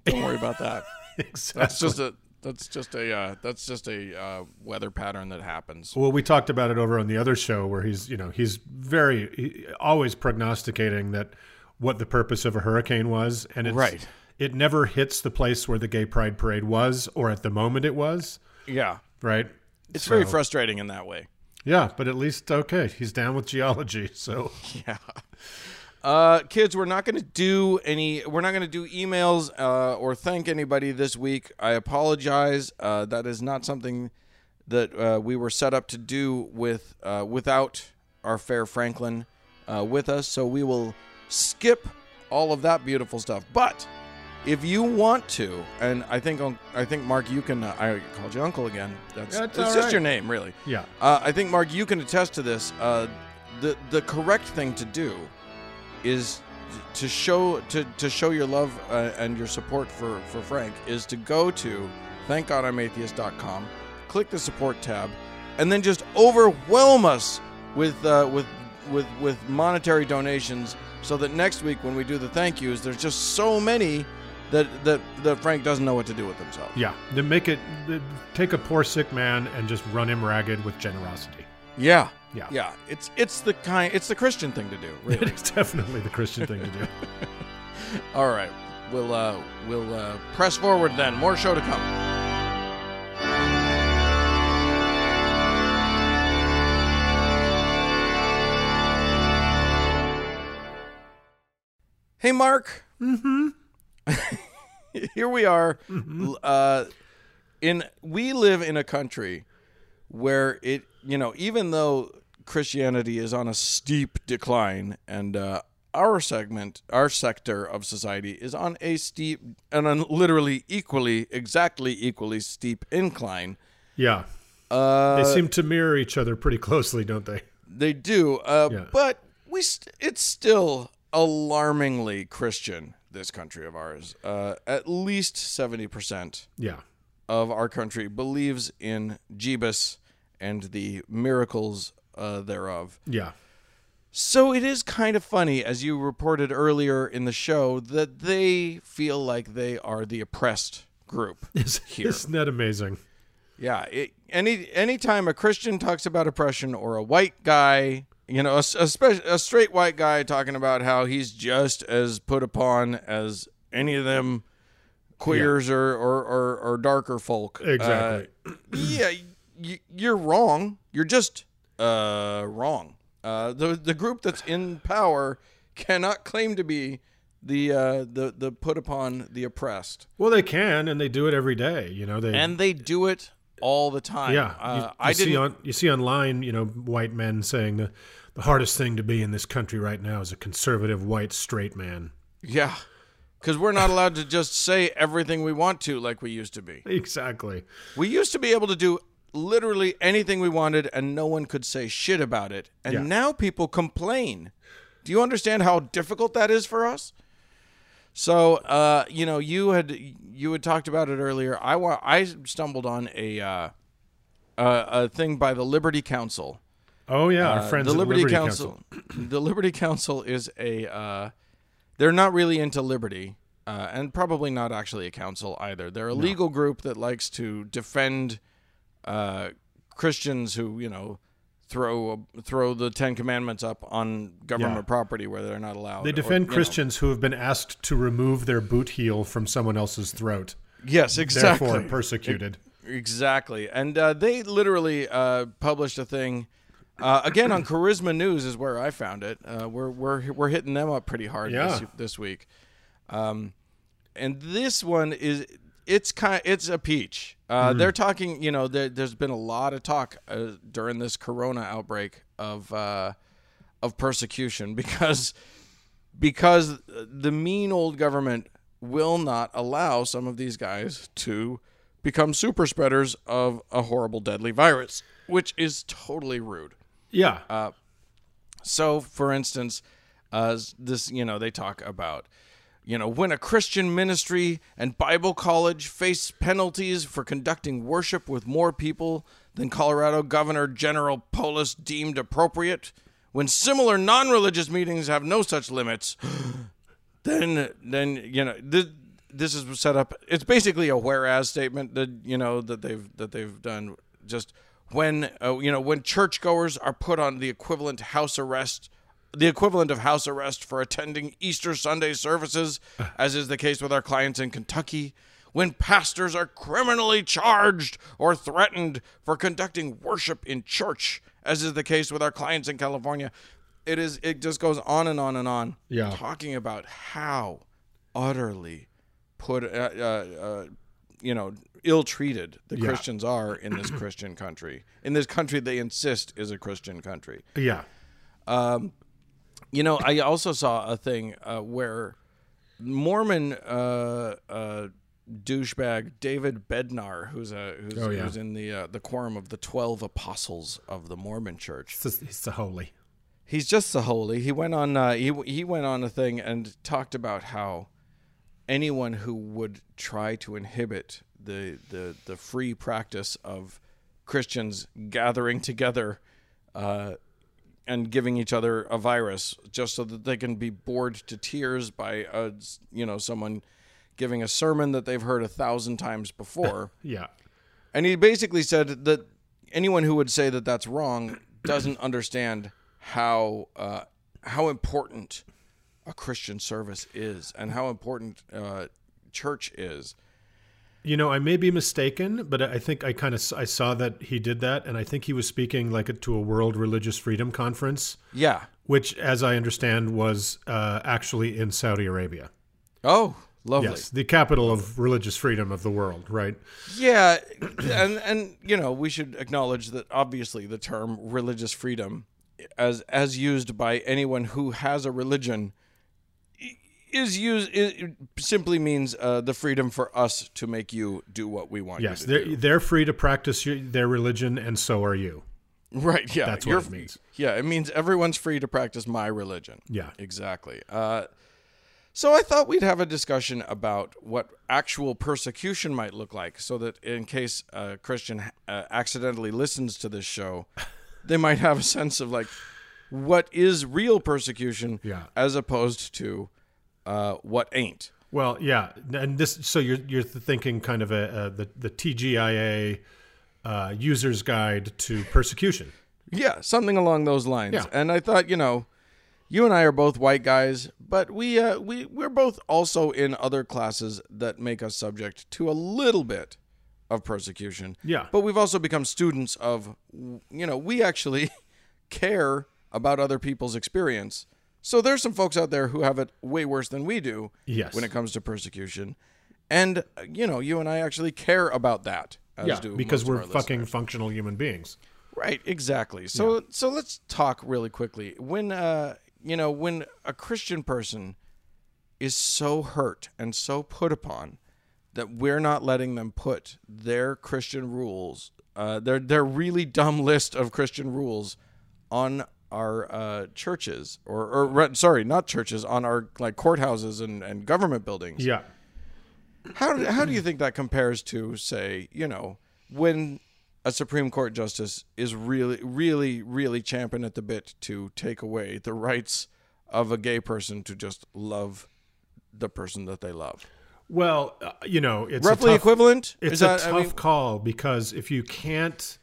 Don't worry about that. Exactly. (laughs) That's just a that's just a uh, that's just a uh, weather pattern that happens." Well, we talked about it over on the other show where he's, you know, he's very he, always prognosticating that what the purpose of a hurricane was, and it's, Right. It never hits the place where the Gay Pride Parade was, or at the moment it was, Yeah, right? it's very frustrating in that way. Yeah, but at least okay, he's down with geology, so (laughs) Yeah. Uh, kids, we're not going to do any. We're not going to do emails uh, or thank anybody this week. I apologize. Uh, that is not something that uh, we were set up to do with uh, without our fair Franklin uh, with us. So we will skip all of that beautiful stuff. But if you want to, and I think I think Mark, you can. Uh, I called you Uncle again. That's, That's that's all just right. your name, really. yeah. Uh, I think Mark, you can attest to this. Uh, the the correct thing to do is to show to, to show your love uh, and your support for, for Frank is to go to thankgodimatheist.com, click the support tab, and then just overwhelm us with uh, with with with monetary donations so that next week when we do the thank yous, there's just so many that that that Frank doesn't know what to do with himself. Yeah, then make it take a poor sick man and just run him ragged with generosity. Yeah. Yeah. Yeah. It's it's the kind it's the Christian thing to do, (laughs) really. It is definitely the Christian thing to do. (laughs) (laughs) All right. We'll uh we'll uh press forward then. More show to come. Hey Mark. Mm-hmm. (laughs) Here we are. L- Uh in we live in a country where it you know even though christianity is on a steep decline and uh, our segment our sector of society is on a steep and on literally equally exactly equally steep incline Yeah, uh, they seem to mirror each other pretty closely, don't they? they do uh, Yeah. but we st- it's still alarmingly christian this country of ours uh, at least 70% Yeah, of our country believes in Jeebus and the miracles uh, thereof. yeah. So it is kind of funny, as you reported earlier in the show, that they feel like they are the oppressed group (laughs) Is, here. Isn't that amazing? Yeah, it, any anytime a Christian talks about oppression or a white guy you know, a, a, spe- a straight white guy talking about how he's just as put upon as any of them queers or, or, or, or darker folk. Exactly. Uh, yeah, y- you're wrong. You're just uh, wrong. Uh, the the group that's in power cannot claim to be the uh, the the put upon the oppressed, Well, they can, and they do it every day. You know, they and they do it all the time. yeah. uh, you, you I see on you see online, you know, white men saying the the hardest thing to be in this country right now is a conservative white straight man. Yeah. Because we're not allowed to just say everything we want to like we used to be. Exactly. We used to be able to do literally anything we wanted and no one could say shit about it. And Yeah. now people complain. Do you understand how difficult that is for us? So, uh, you know, you had you had talked about it earlier. I wa- I stumbled on a uh, a, a thing by the Liberty Counsel. Oh yeah, our Uh, friends the Liberty, Liberty Counsel. (clears throat) the Liberty Counsel is a. Uh, they're not really into liberty, uh, and probably not actually a council either. They're a legal group that likes to defend uh, Christians who you know throw throw the Ten Commandments up on government Yeah. property where they're not allowed. They or, defend know. Christians who have been asked to remove their boot heel from someone else's throat, Yes, exactly. therefore persecuted. Exactly. And uh, they literally uh, published a thing. Uh, again, on Charisma News is where I found it. Uh, we're, we're, we're hitting them up pretty hard this, Yeah. this week. Um, and this one is it's kind it's a peach. Uh, They're talking, you know, there, there's been a lot of talk uh, during this Corona outbreak of uh, of persecution (laughs) because because the mean old government will not allow some of these guys to become super spreaders of a horrible deadly virus, which is totally rude. Yeah, Uh, So, for instance, uh, this you know they talk about you know when a Christian ministry and Bible college face penalties for conducting worship with more people than Colorado Governor Jared Polis deemed appropriate, when similar non-religious meetings have no such limits, (gasps) then then you know this, this is set up. It's basically a whereas statement that you know that they've that they've done. Just when uh, you know when churchgoers are put on the equivalent house arrest, the equivalent of house arrest for attending Easter Sunday services, (sighs) as is the case with our clients in Kentucky. When pastors are criminally charged or threatened for conducting worship in church, as is the case with our clients in California, it is it just goes on and on and on Yeah. talking about how utterly put uh, uh, uh, you know ill-treated the christians are in this (clears throat) christian country in this country they insist is a christian country yeah. you know i also saw a thing uh, where mormon uh, uh, douchebag david bednar who's a who's, Oh, yeah. who's in the uh, the quorum of the 12 apostles of the mormon church just- the holy. He's just so holy. He went on. Uh, he he went on a thing and talked about how anyone who would try to inhibit the the the free practice of Christians gathering together uh, and giving each other a virus just so that they can be bored to tears by uh, you know someone giving a sermon that they've heard a thousand times before. (laughs) Yeah. And he basically said that anyone who would say that that's wrong doesn't understand how uh, how important a Christian service is and how important uh, church is. You know, I may be mistaken, but I think I kind of I saw that he did that, and I think he was speaking like to a World Religious Freedom Conference, Yeah. which, as I understand, was uh, actually in Saudi Arabia. Oh, lovely. Yes, the capital of religious freedom of the world, right? Yeah, (clears throat) and and you know we should acknowledge that obviously the term religious freedom, as as used by anyone who has a religion, is used it simply means uh, the freedom for us to make you do what we want Yes, they're do. they're free to practice your, their religion, and so are you. Right? Yeah, That's what you're- it means. Yeah, it means everyone's free to practice my religion. Yeah. exactly. Uh, so I thought we'd have a discussion about what actual persecution might look like, so that in case a Christian uh, accidentally listens to this show, they might have a sense of like what is real persecution, Yeah. as opposed to uh, what ain't. Well, yeah, and this so you're you're thinking kind of a, a the the TGIA uh, user's guide to persecution. Yeah, something along those lines. Yeah. And I thought, you know, you and I are both white guys, but we uh, we we're both also in other classes that make us subject to a little bit of persecution. Yeah. But we've also become students of you know, we actually (laughs) care about other people's experience. So there's some folks out there who have it way worse than we do Yes. when it comes to persecution. And uh, you know, you and I actually care about that as Yeah, because we're fucking listeners. functional human beings. Right, exactly. So so let's talk really quickly. When uh you know, when a Christian person is so hurt and so put upon that we're not letting them put their Christian rules, uh their their really dumb list of Christian rules on our uh, churches or, or sorry, not churches, on our like courthouses and, and government buildings. Yeah. How do, how do you think that compares to, say, you know, when a Supreme Court justice is really, really, really champing at the bit to take away the rights of a gay person to just love the person that they love? Well, uh, you know, it's Roughly tough- equivalent? It's Is a that- tough I mean- call because if you can't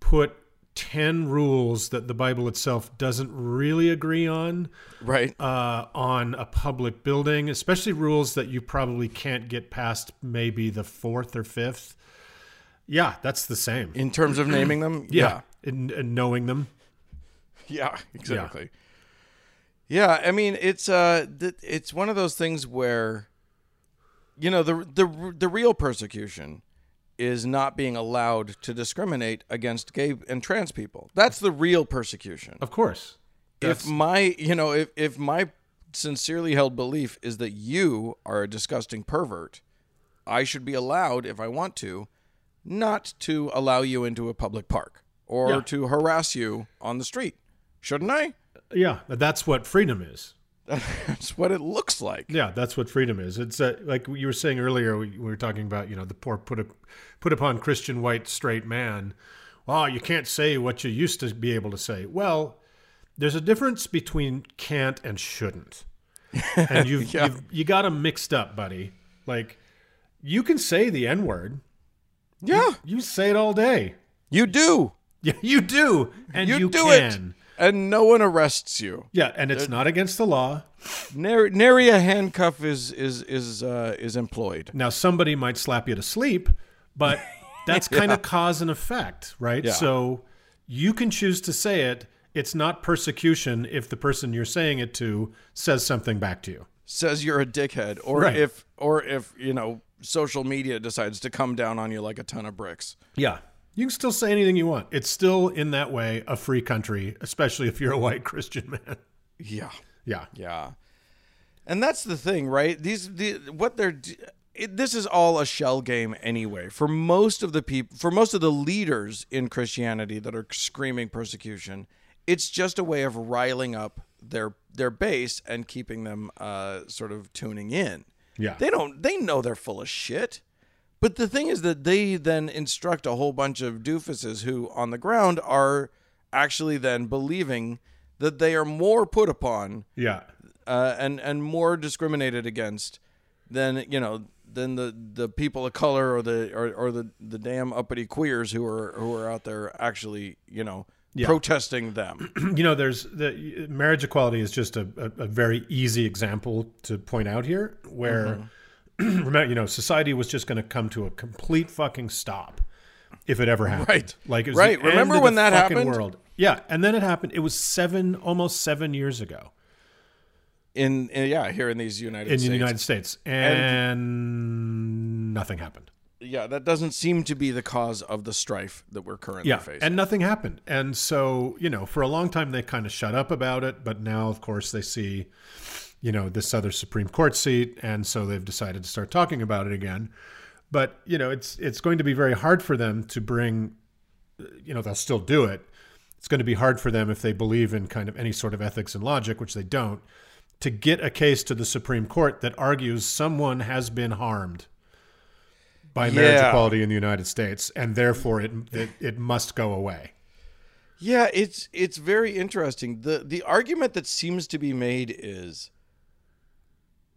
put 10 rules that the Bible itself doesn't really agree on Right. uh, on a public building, especially rules that you probably can't get past maybe the fourth or fifth. Yeah, that's the same. In terms of naming them? (clears throat) yeah. And, and knowing them. (laughs) Yeah, exactly. Yeah, I mean it's uh th- it's one of those things where you know the the the real persecution is not being allowed to discriminate against gay and trans people. That's the real persecution. Of course. If my, you know, if if my sincerely held belief is that you are a disgusting pervert, I should be allowed if I want to not to allow you into a public park or Yeah. to harass you on the street. Shouldn't I? Yeah, that's what freedom is. That's what it looks like. Yeah, that's what freedom is. It's uh, like you were saying earlier. We, we were talking about you know the poor put up, put upon Christian white straight man. Well, you can't say what you used to be able to say. Well, there's a difference between can't and shouldn't, (laughs) and you've, Yeah. you've you got them mixed up, buddy. Like you can say the n word. Yeah, You say it all day. you do. (laughs) Yeah, you do, and You, you, do can. it, and no one arrests you. Yeah, and it's not against the law. Nary, nary a handcuff is is is uh, is employed. Now, somebody might slap you to sleep, but (laughs) that's kind of cause and effect, right? Yeah. So you can choose to say it. It's not persecution if the person you're saying it to says something back to you. says you're a dickhead or Right. if or if you know social media decides to come down on you like a ton of bricks Yeah. You can still say anything you want. It's still, in that way, a free country, especially if you're a white (laughs) Christian man. yeah Yeah. yeah and that's the thing right these the what they're it, this is all a shell game anyway for most of the people for most of the leaders in christianity that are screaming persecution it's just a way of riling up their their base and keeping them uh, sort of tuning in Yeah. They don't they know they're full of shit. But the thing is that they then instruct a whole bunch of doofuses who on the ground are actually then believing that they are more put upon Yeah. uh, and and more discriminated against than you know than the, the people of color or the or, or the, the damn uppity queers who are who are out there actually you know protesting them. (clears throat) you know, there's the marriage equality is just a, a, a very easy example to point out here, where (clears throat) remember, you know, society was just going to come to a complete fucking stop if it ever happened. Right. Like, it was Right. Remember when that happened? World. Yeah, and then it happened. It was seven, almost seven years ago In, in yeah, here in these United in States. the United States, and nothing happened. yeah, that doesn't seem to be the cause of the strife that we're currently Yeah, facing. and nothing happened. And so, you know, for a long time they kind of shut up about it, but now, of course, they see, you know, this other Supreme Court seat, and so they've decided to start talking about it again. But you know, it's it's going to be very hard for them to bring, you know, they'll still do it. It's going to be hard for them if they believe in kind of any sort of ethics and logic, which they don't, to get a case to the Supreme Court that argues someone has been harmed by marriage Yeah. equality in the United States, and therefore it it, it must go away. Yeah, it's it's very interesting. The the argument that seems to be made is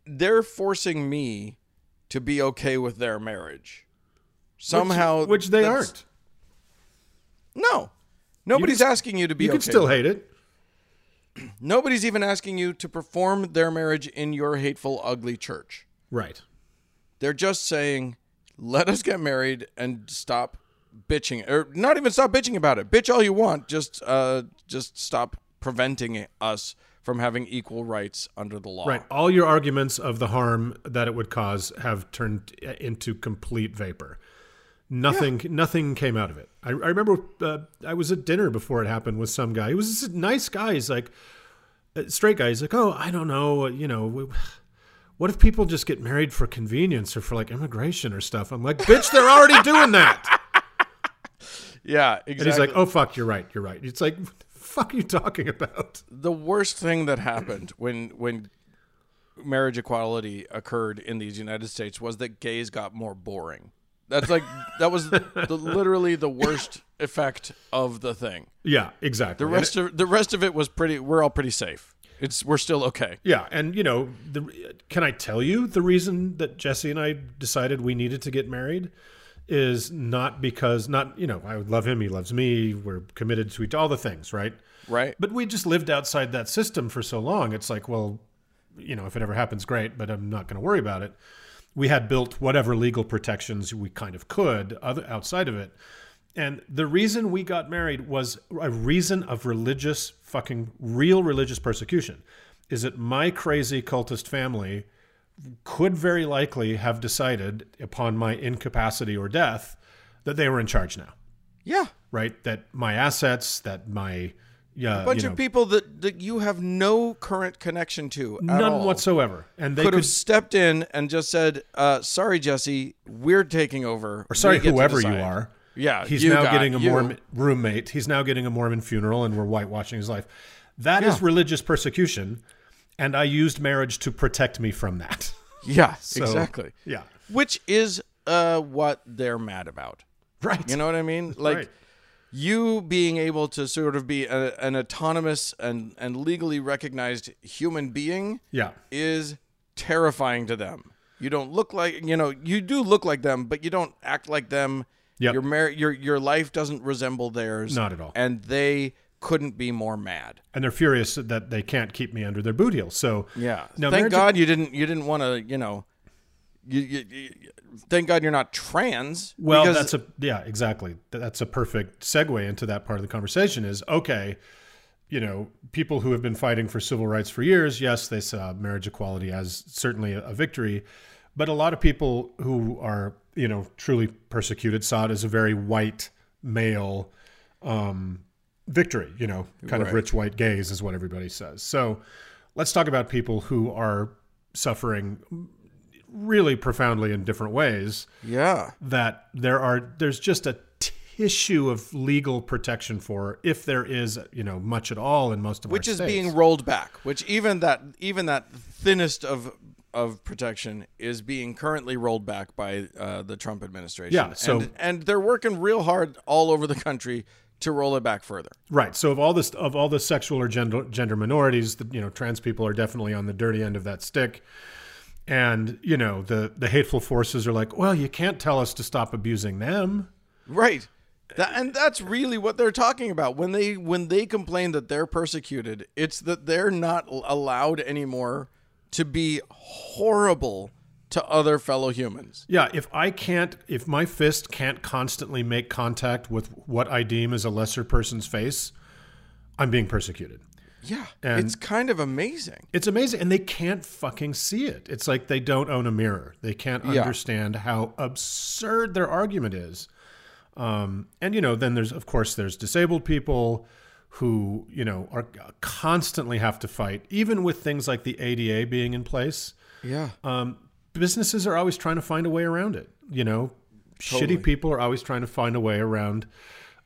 they're forcing me to be okay with their marriage. Somehow which, which they aren't. No. Nobody's can- asking you to be You okay. can still hate it. (clears throat) Nobody's even asking you to perform their marriage in your hateful, ugly church. Right. They're just saying, let us get married and stop bitching, or not even stop bitching about it. Bitch all you want, just uh, just stop preventing us from having equal rights under the law. Right. All your arguments of the harm that it would cause have turned into complete vapor. Nothing, nothing came out of it. I, I remember uh, I was at dinner before it happened with some guy. He was a nice guy. He's like, a straight guy. He's like, oh, I don't know. You know, we- what if people just get married for convenience or for like immigration or stuff? I'm like, bitch, they're already doing that. (laughs) Yeah, exactly. And he's like, oh, fuck, you're right. You're right. It's like, fuck are you talking about? the worst thing that happened (clears throat) when when marriage equality occurred in these United States was that gays got more boring. That's like that was (laughs) the, literally the worst effect of the thing. Yeah, exactly. The rest of the rest of it was pretty. We're all pretty safe. It's we're still okay. Yeah, and you know, the, can I tell you the reason that Jesse and I decided we needed to get married is not because not you know I love him, he loves me, we're committed to each all the things, right? Right. But we just lived outside that system for so long. It's like, well, you know, if it ever happens, great, but I'm not going to worry about it. We had built whatever legal protections we kind of could other, outside of it. And the reason we got married was a reason of religious, fucking real religious persecution. Is that my crazy cultist family could very likely have decided upon my incapacity or death that they were in charge now, Yeah. right? That my assets, that my yeah, A bunch you know, of people that, that you have no current connection to none whatsoever, and they could could, have stepped in and just said, uh, "Sorry, Jesse, we're taking over." or sorry, We get to whoever you are. Yeah, he's now getting a you. Mormon roommate. He's now getting a Mormon funeral, and we're whitewashing his life. That is Yeah. religious persecution, and I used marriage to protect me from that. (laughs) Yeah, (laughs) So, exactly. Yeah, Which is uh, what they're mad about. right. You know what I mean? (laughs) Like Right. you being able to sort of be a, an autonomous and, and legally recognized human being yeah, is terrifying to them. You don't look like you know you do look like them, but you don't act like them. Yep. Your mar- your your life doesn't resemble theirs. Not at all. And they couldn't be more mad. and they're furious that they can't keep me under their boot heel. So Yeah. Now, thank God you didn't you didn't want to you know. You, you, you, thank God you're not trans. Well, that's a yeah, exactly. That's a perfect segue into that part of the conversation. Is okay, you know, people who have been fighting for civil rights for years, yes, they saw marriage equality as certainly a, a victory, but a lot of people who are you know truly persecuted saw it as a very white male um, victory. You know, kind of rich white gaze is what everybody says. So let's talk about people who are suffering really profoundly in different ways yeah. that there are there's just a tissue of legal protection for if there is you know much at all in most of which is states. being rolled back which even that even that thinnest of of protection is being currently rolled back by uh, the Trump administration. Yeah, so- and, and they're working real hard all over the country to roll it back further. right so of all this of all the sexual or gender gender minorities the, you know trans people are definitely on the dirty end of that stick and you know the the hateful forces are like well you can't tell us to stop abusing them Right. That, and that's really what they're talking about when they when they complain that they're persecuted. It's that they're not allowed anymore to be horrible to other fellow humans. yeah if i can't if my fist can't constantly make contact with what i deem as a lesser person's face i'm being persecuted Yeah, And- it's kind of amazing. It's amazing, and they can't fucking see it. It's like they don't own a mirror. They can't Yeah. understand how absurd their argument is. Um, and you know, then there's of course there's disabled people who you know are constantly have to fight, even with things like the ADA being in place. Yeah. Um, businesses are always trying to find a way around it. You know, Totally. shitty people are always trying to find a way around.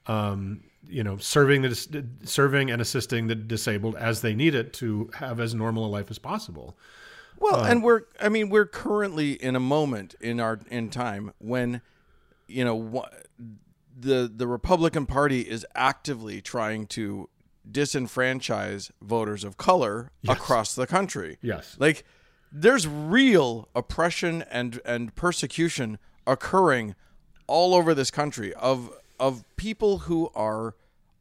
Um, you know, serving the serving and assisting the disabled as they need it to have as normal a life as possible. Well, and we're I mean we're currently in a moment in our in time when you know wha- the the Republican Party is actively trying to disenfranchise voters of color across the country. Yes. Like there's real oppression and and persecution occurring all over this country of of people who are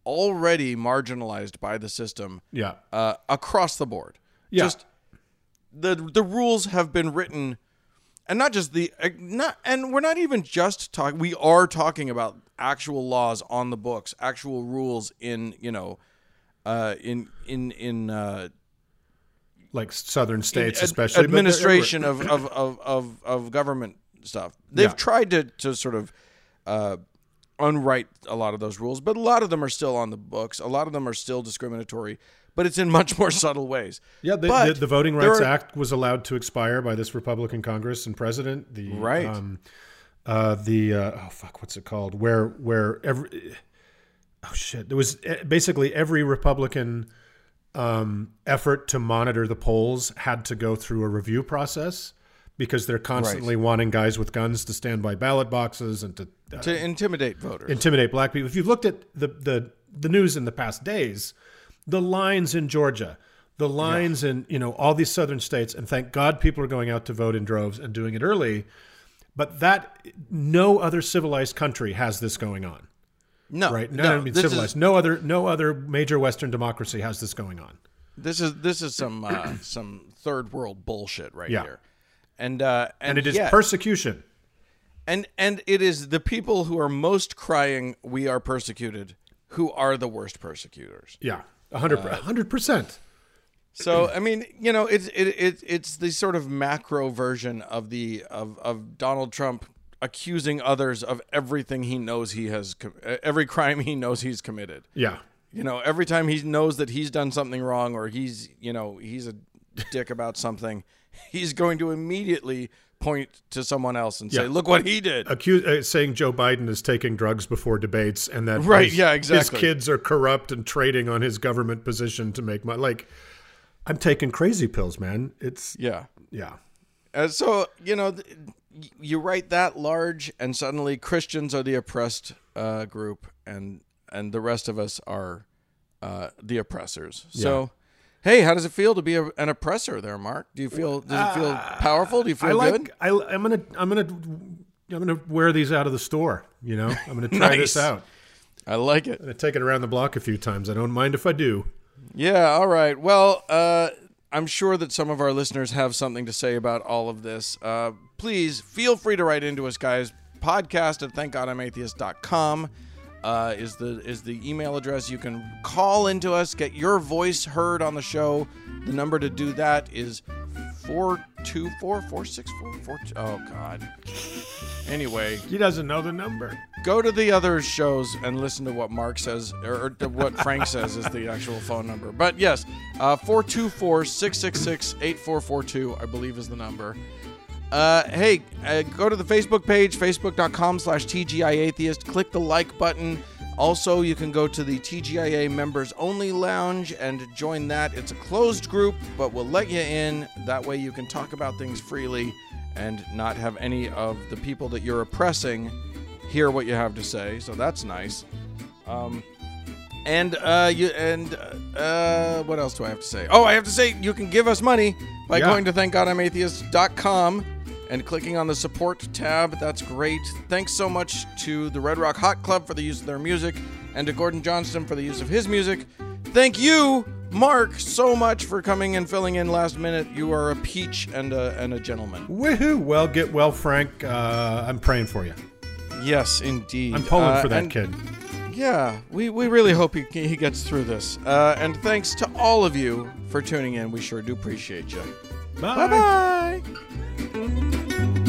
already marginalized by the system Yeah. uh, across the board. Yeah. Just the the rules have been written, and not just the not and we're not even just talking. We are talking about actual laws on the books, actual rules in you know, uh, in in in uh, like southern states, ad- especially administration of, of, of, of, of government stuff. They've Yeah. tried to, to sort of uh, unwrite a lot of those rules, but a lot of them are still on the books. A lot of them are still discriminatory, but it's in much more (laughs) subtle ways. Yeah, the, the, the Voting Rights are- Act was allowed to expire by this Republican Congress and president. The Right. Um, uh, the uh, oh fuck, what's it called? Where where every oh shit, there was eh, basically every Republican um, effort to monitor the polls had to go through a review process because they're constantly wanting guys with guns to stand by ballot boxes and to uh, To intimidate voters. intimidate black people. If you've looked at the, the, the news in the past days, the lines in Georgia, the lines in you know all these southern states, and thank God people are going out to vote in droves and doing it early. But that no other civilized country has this going on, no, right? No, no, I mean civilized. Is, no other no other major Western democracy has this going on. this is this is some uh, (clears throat) some third world bullshit right Yeah. here, and uh, And and, it is yet- persecution. and and it is the people who are most crying, "We are persecuted," who are the worst persecutors. Yeah, a hundred percent. So I mean, you know, it's it, it it's the sort of macro version of the of of Donald Trump accusing others of everything he knows he has com- every crime he knows he's committed. Yeah, You know, every time he knows that he's done something wrong or he's, you know, he's a dick about something, he's going to immediately point to someone else and say, Yeah. "Look what he did." accuse, uh, saying Joe Biden is taking drugs before debates, and that Right, his, yeah, exactly. his kids are corrupt and trading on his government position to make money. Like, I'm taking crazy pills, man. It's Yeah. yeah, Uh, so you know, th- you write that large, and suddenly Christians are the oppressed uh, group, and and the rest of us are uh, the oppressors. So, hey, how does it feel to be a, an oppressor, there, Mark? Do you feel does it feel powerful? Do you feel I good? like. I, I'm gonna. I'm gonna. I'm gonna wear these out of the store. You know, I'm gonna try this (laughs) out. I like it. I'm gonna take it around the block a few times. I don't mind if I do. Yeah, all right. Well, uh, I'm sure that some of our listeners have something to say about all of this. Uh, please feel free to write into us, guys. Podcast at thankgodimatheist.com uh, is the is the email address. You can call into us, get your voice heard on the show. The number to do that is 424 464 Oh, God. Anyway, He doesn't know the number. go to the other shows and listen to what Mark says, or, or what Frank says is the actual phone number. But yes, uh, 424 666 8442, I believe, is the number. Uh, hey, uh, go to the Facebook page, facebook.com slash TGIAtheist. Click the like button. Also, you can go to the TGIA Members Only Lounge and join that. It's a closed group, but we'll let you in. That way, you can talk about things freely and not have any of the people that you're oppressing hear what you have to say. So that's nice. Um, and uh, you and uh, what else do I have to say? Oh, I have to say you can give us money by Yeah. going to thankgodimatheist.com and clicking on the support tab. That's great. Thanks so much to the Red Rock Hot Club for the use of their music and to Gordon Johnston for the use of his music. Thank you, Mark, so much for coming and filling in last minute. You are a peach and a, and a gentleman. Woohoo! Well, get well, Frank. Uh, I'm praying for you. Yes, indeed. I'm pulling Uh, for that and- kid. Yeah, we, we really hope he, he gets through this. Uh, and thanks to all of you for tuning in. We sure do appreciate you. Bye bye.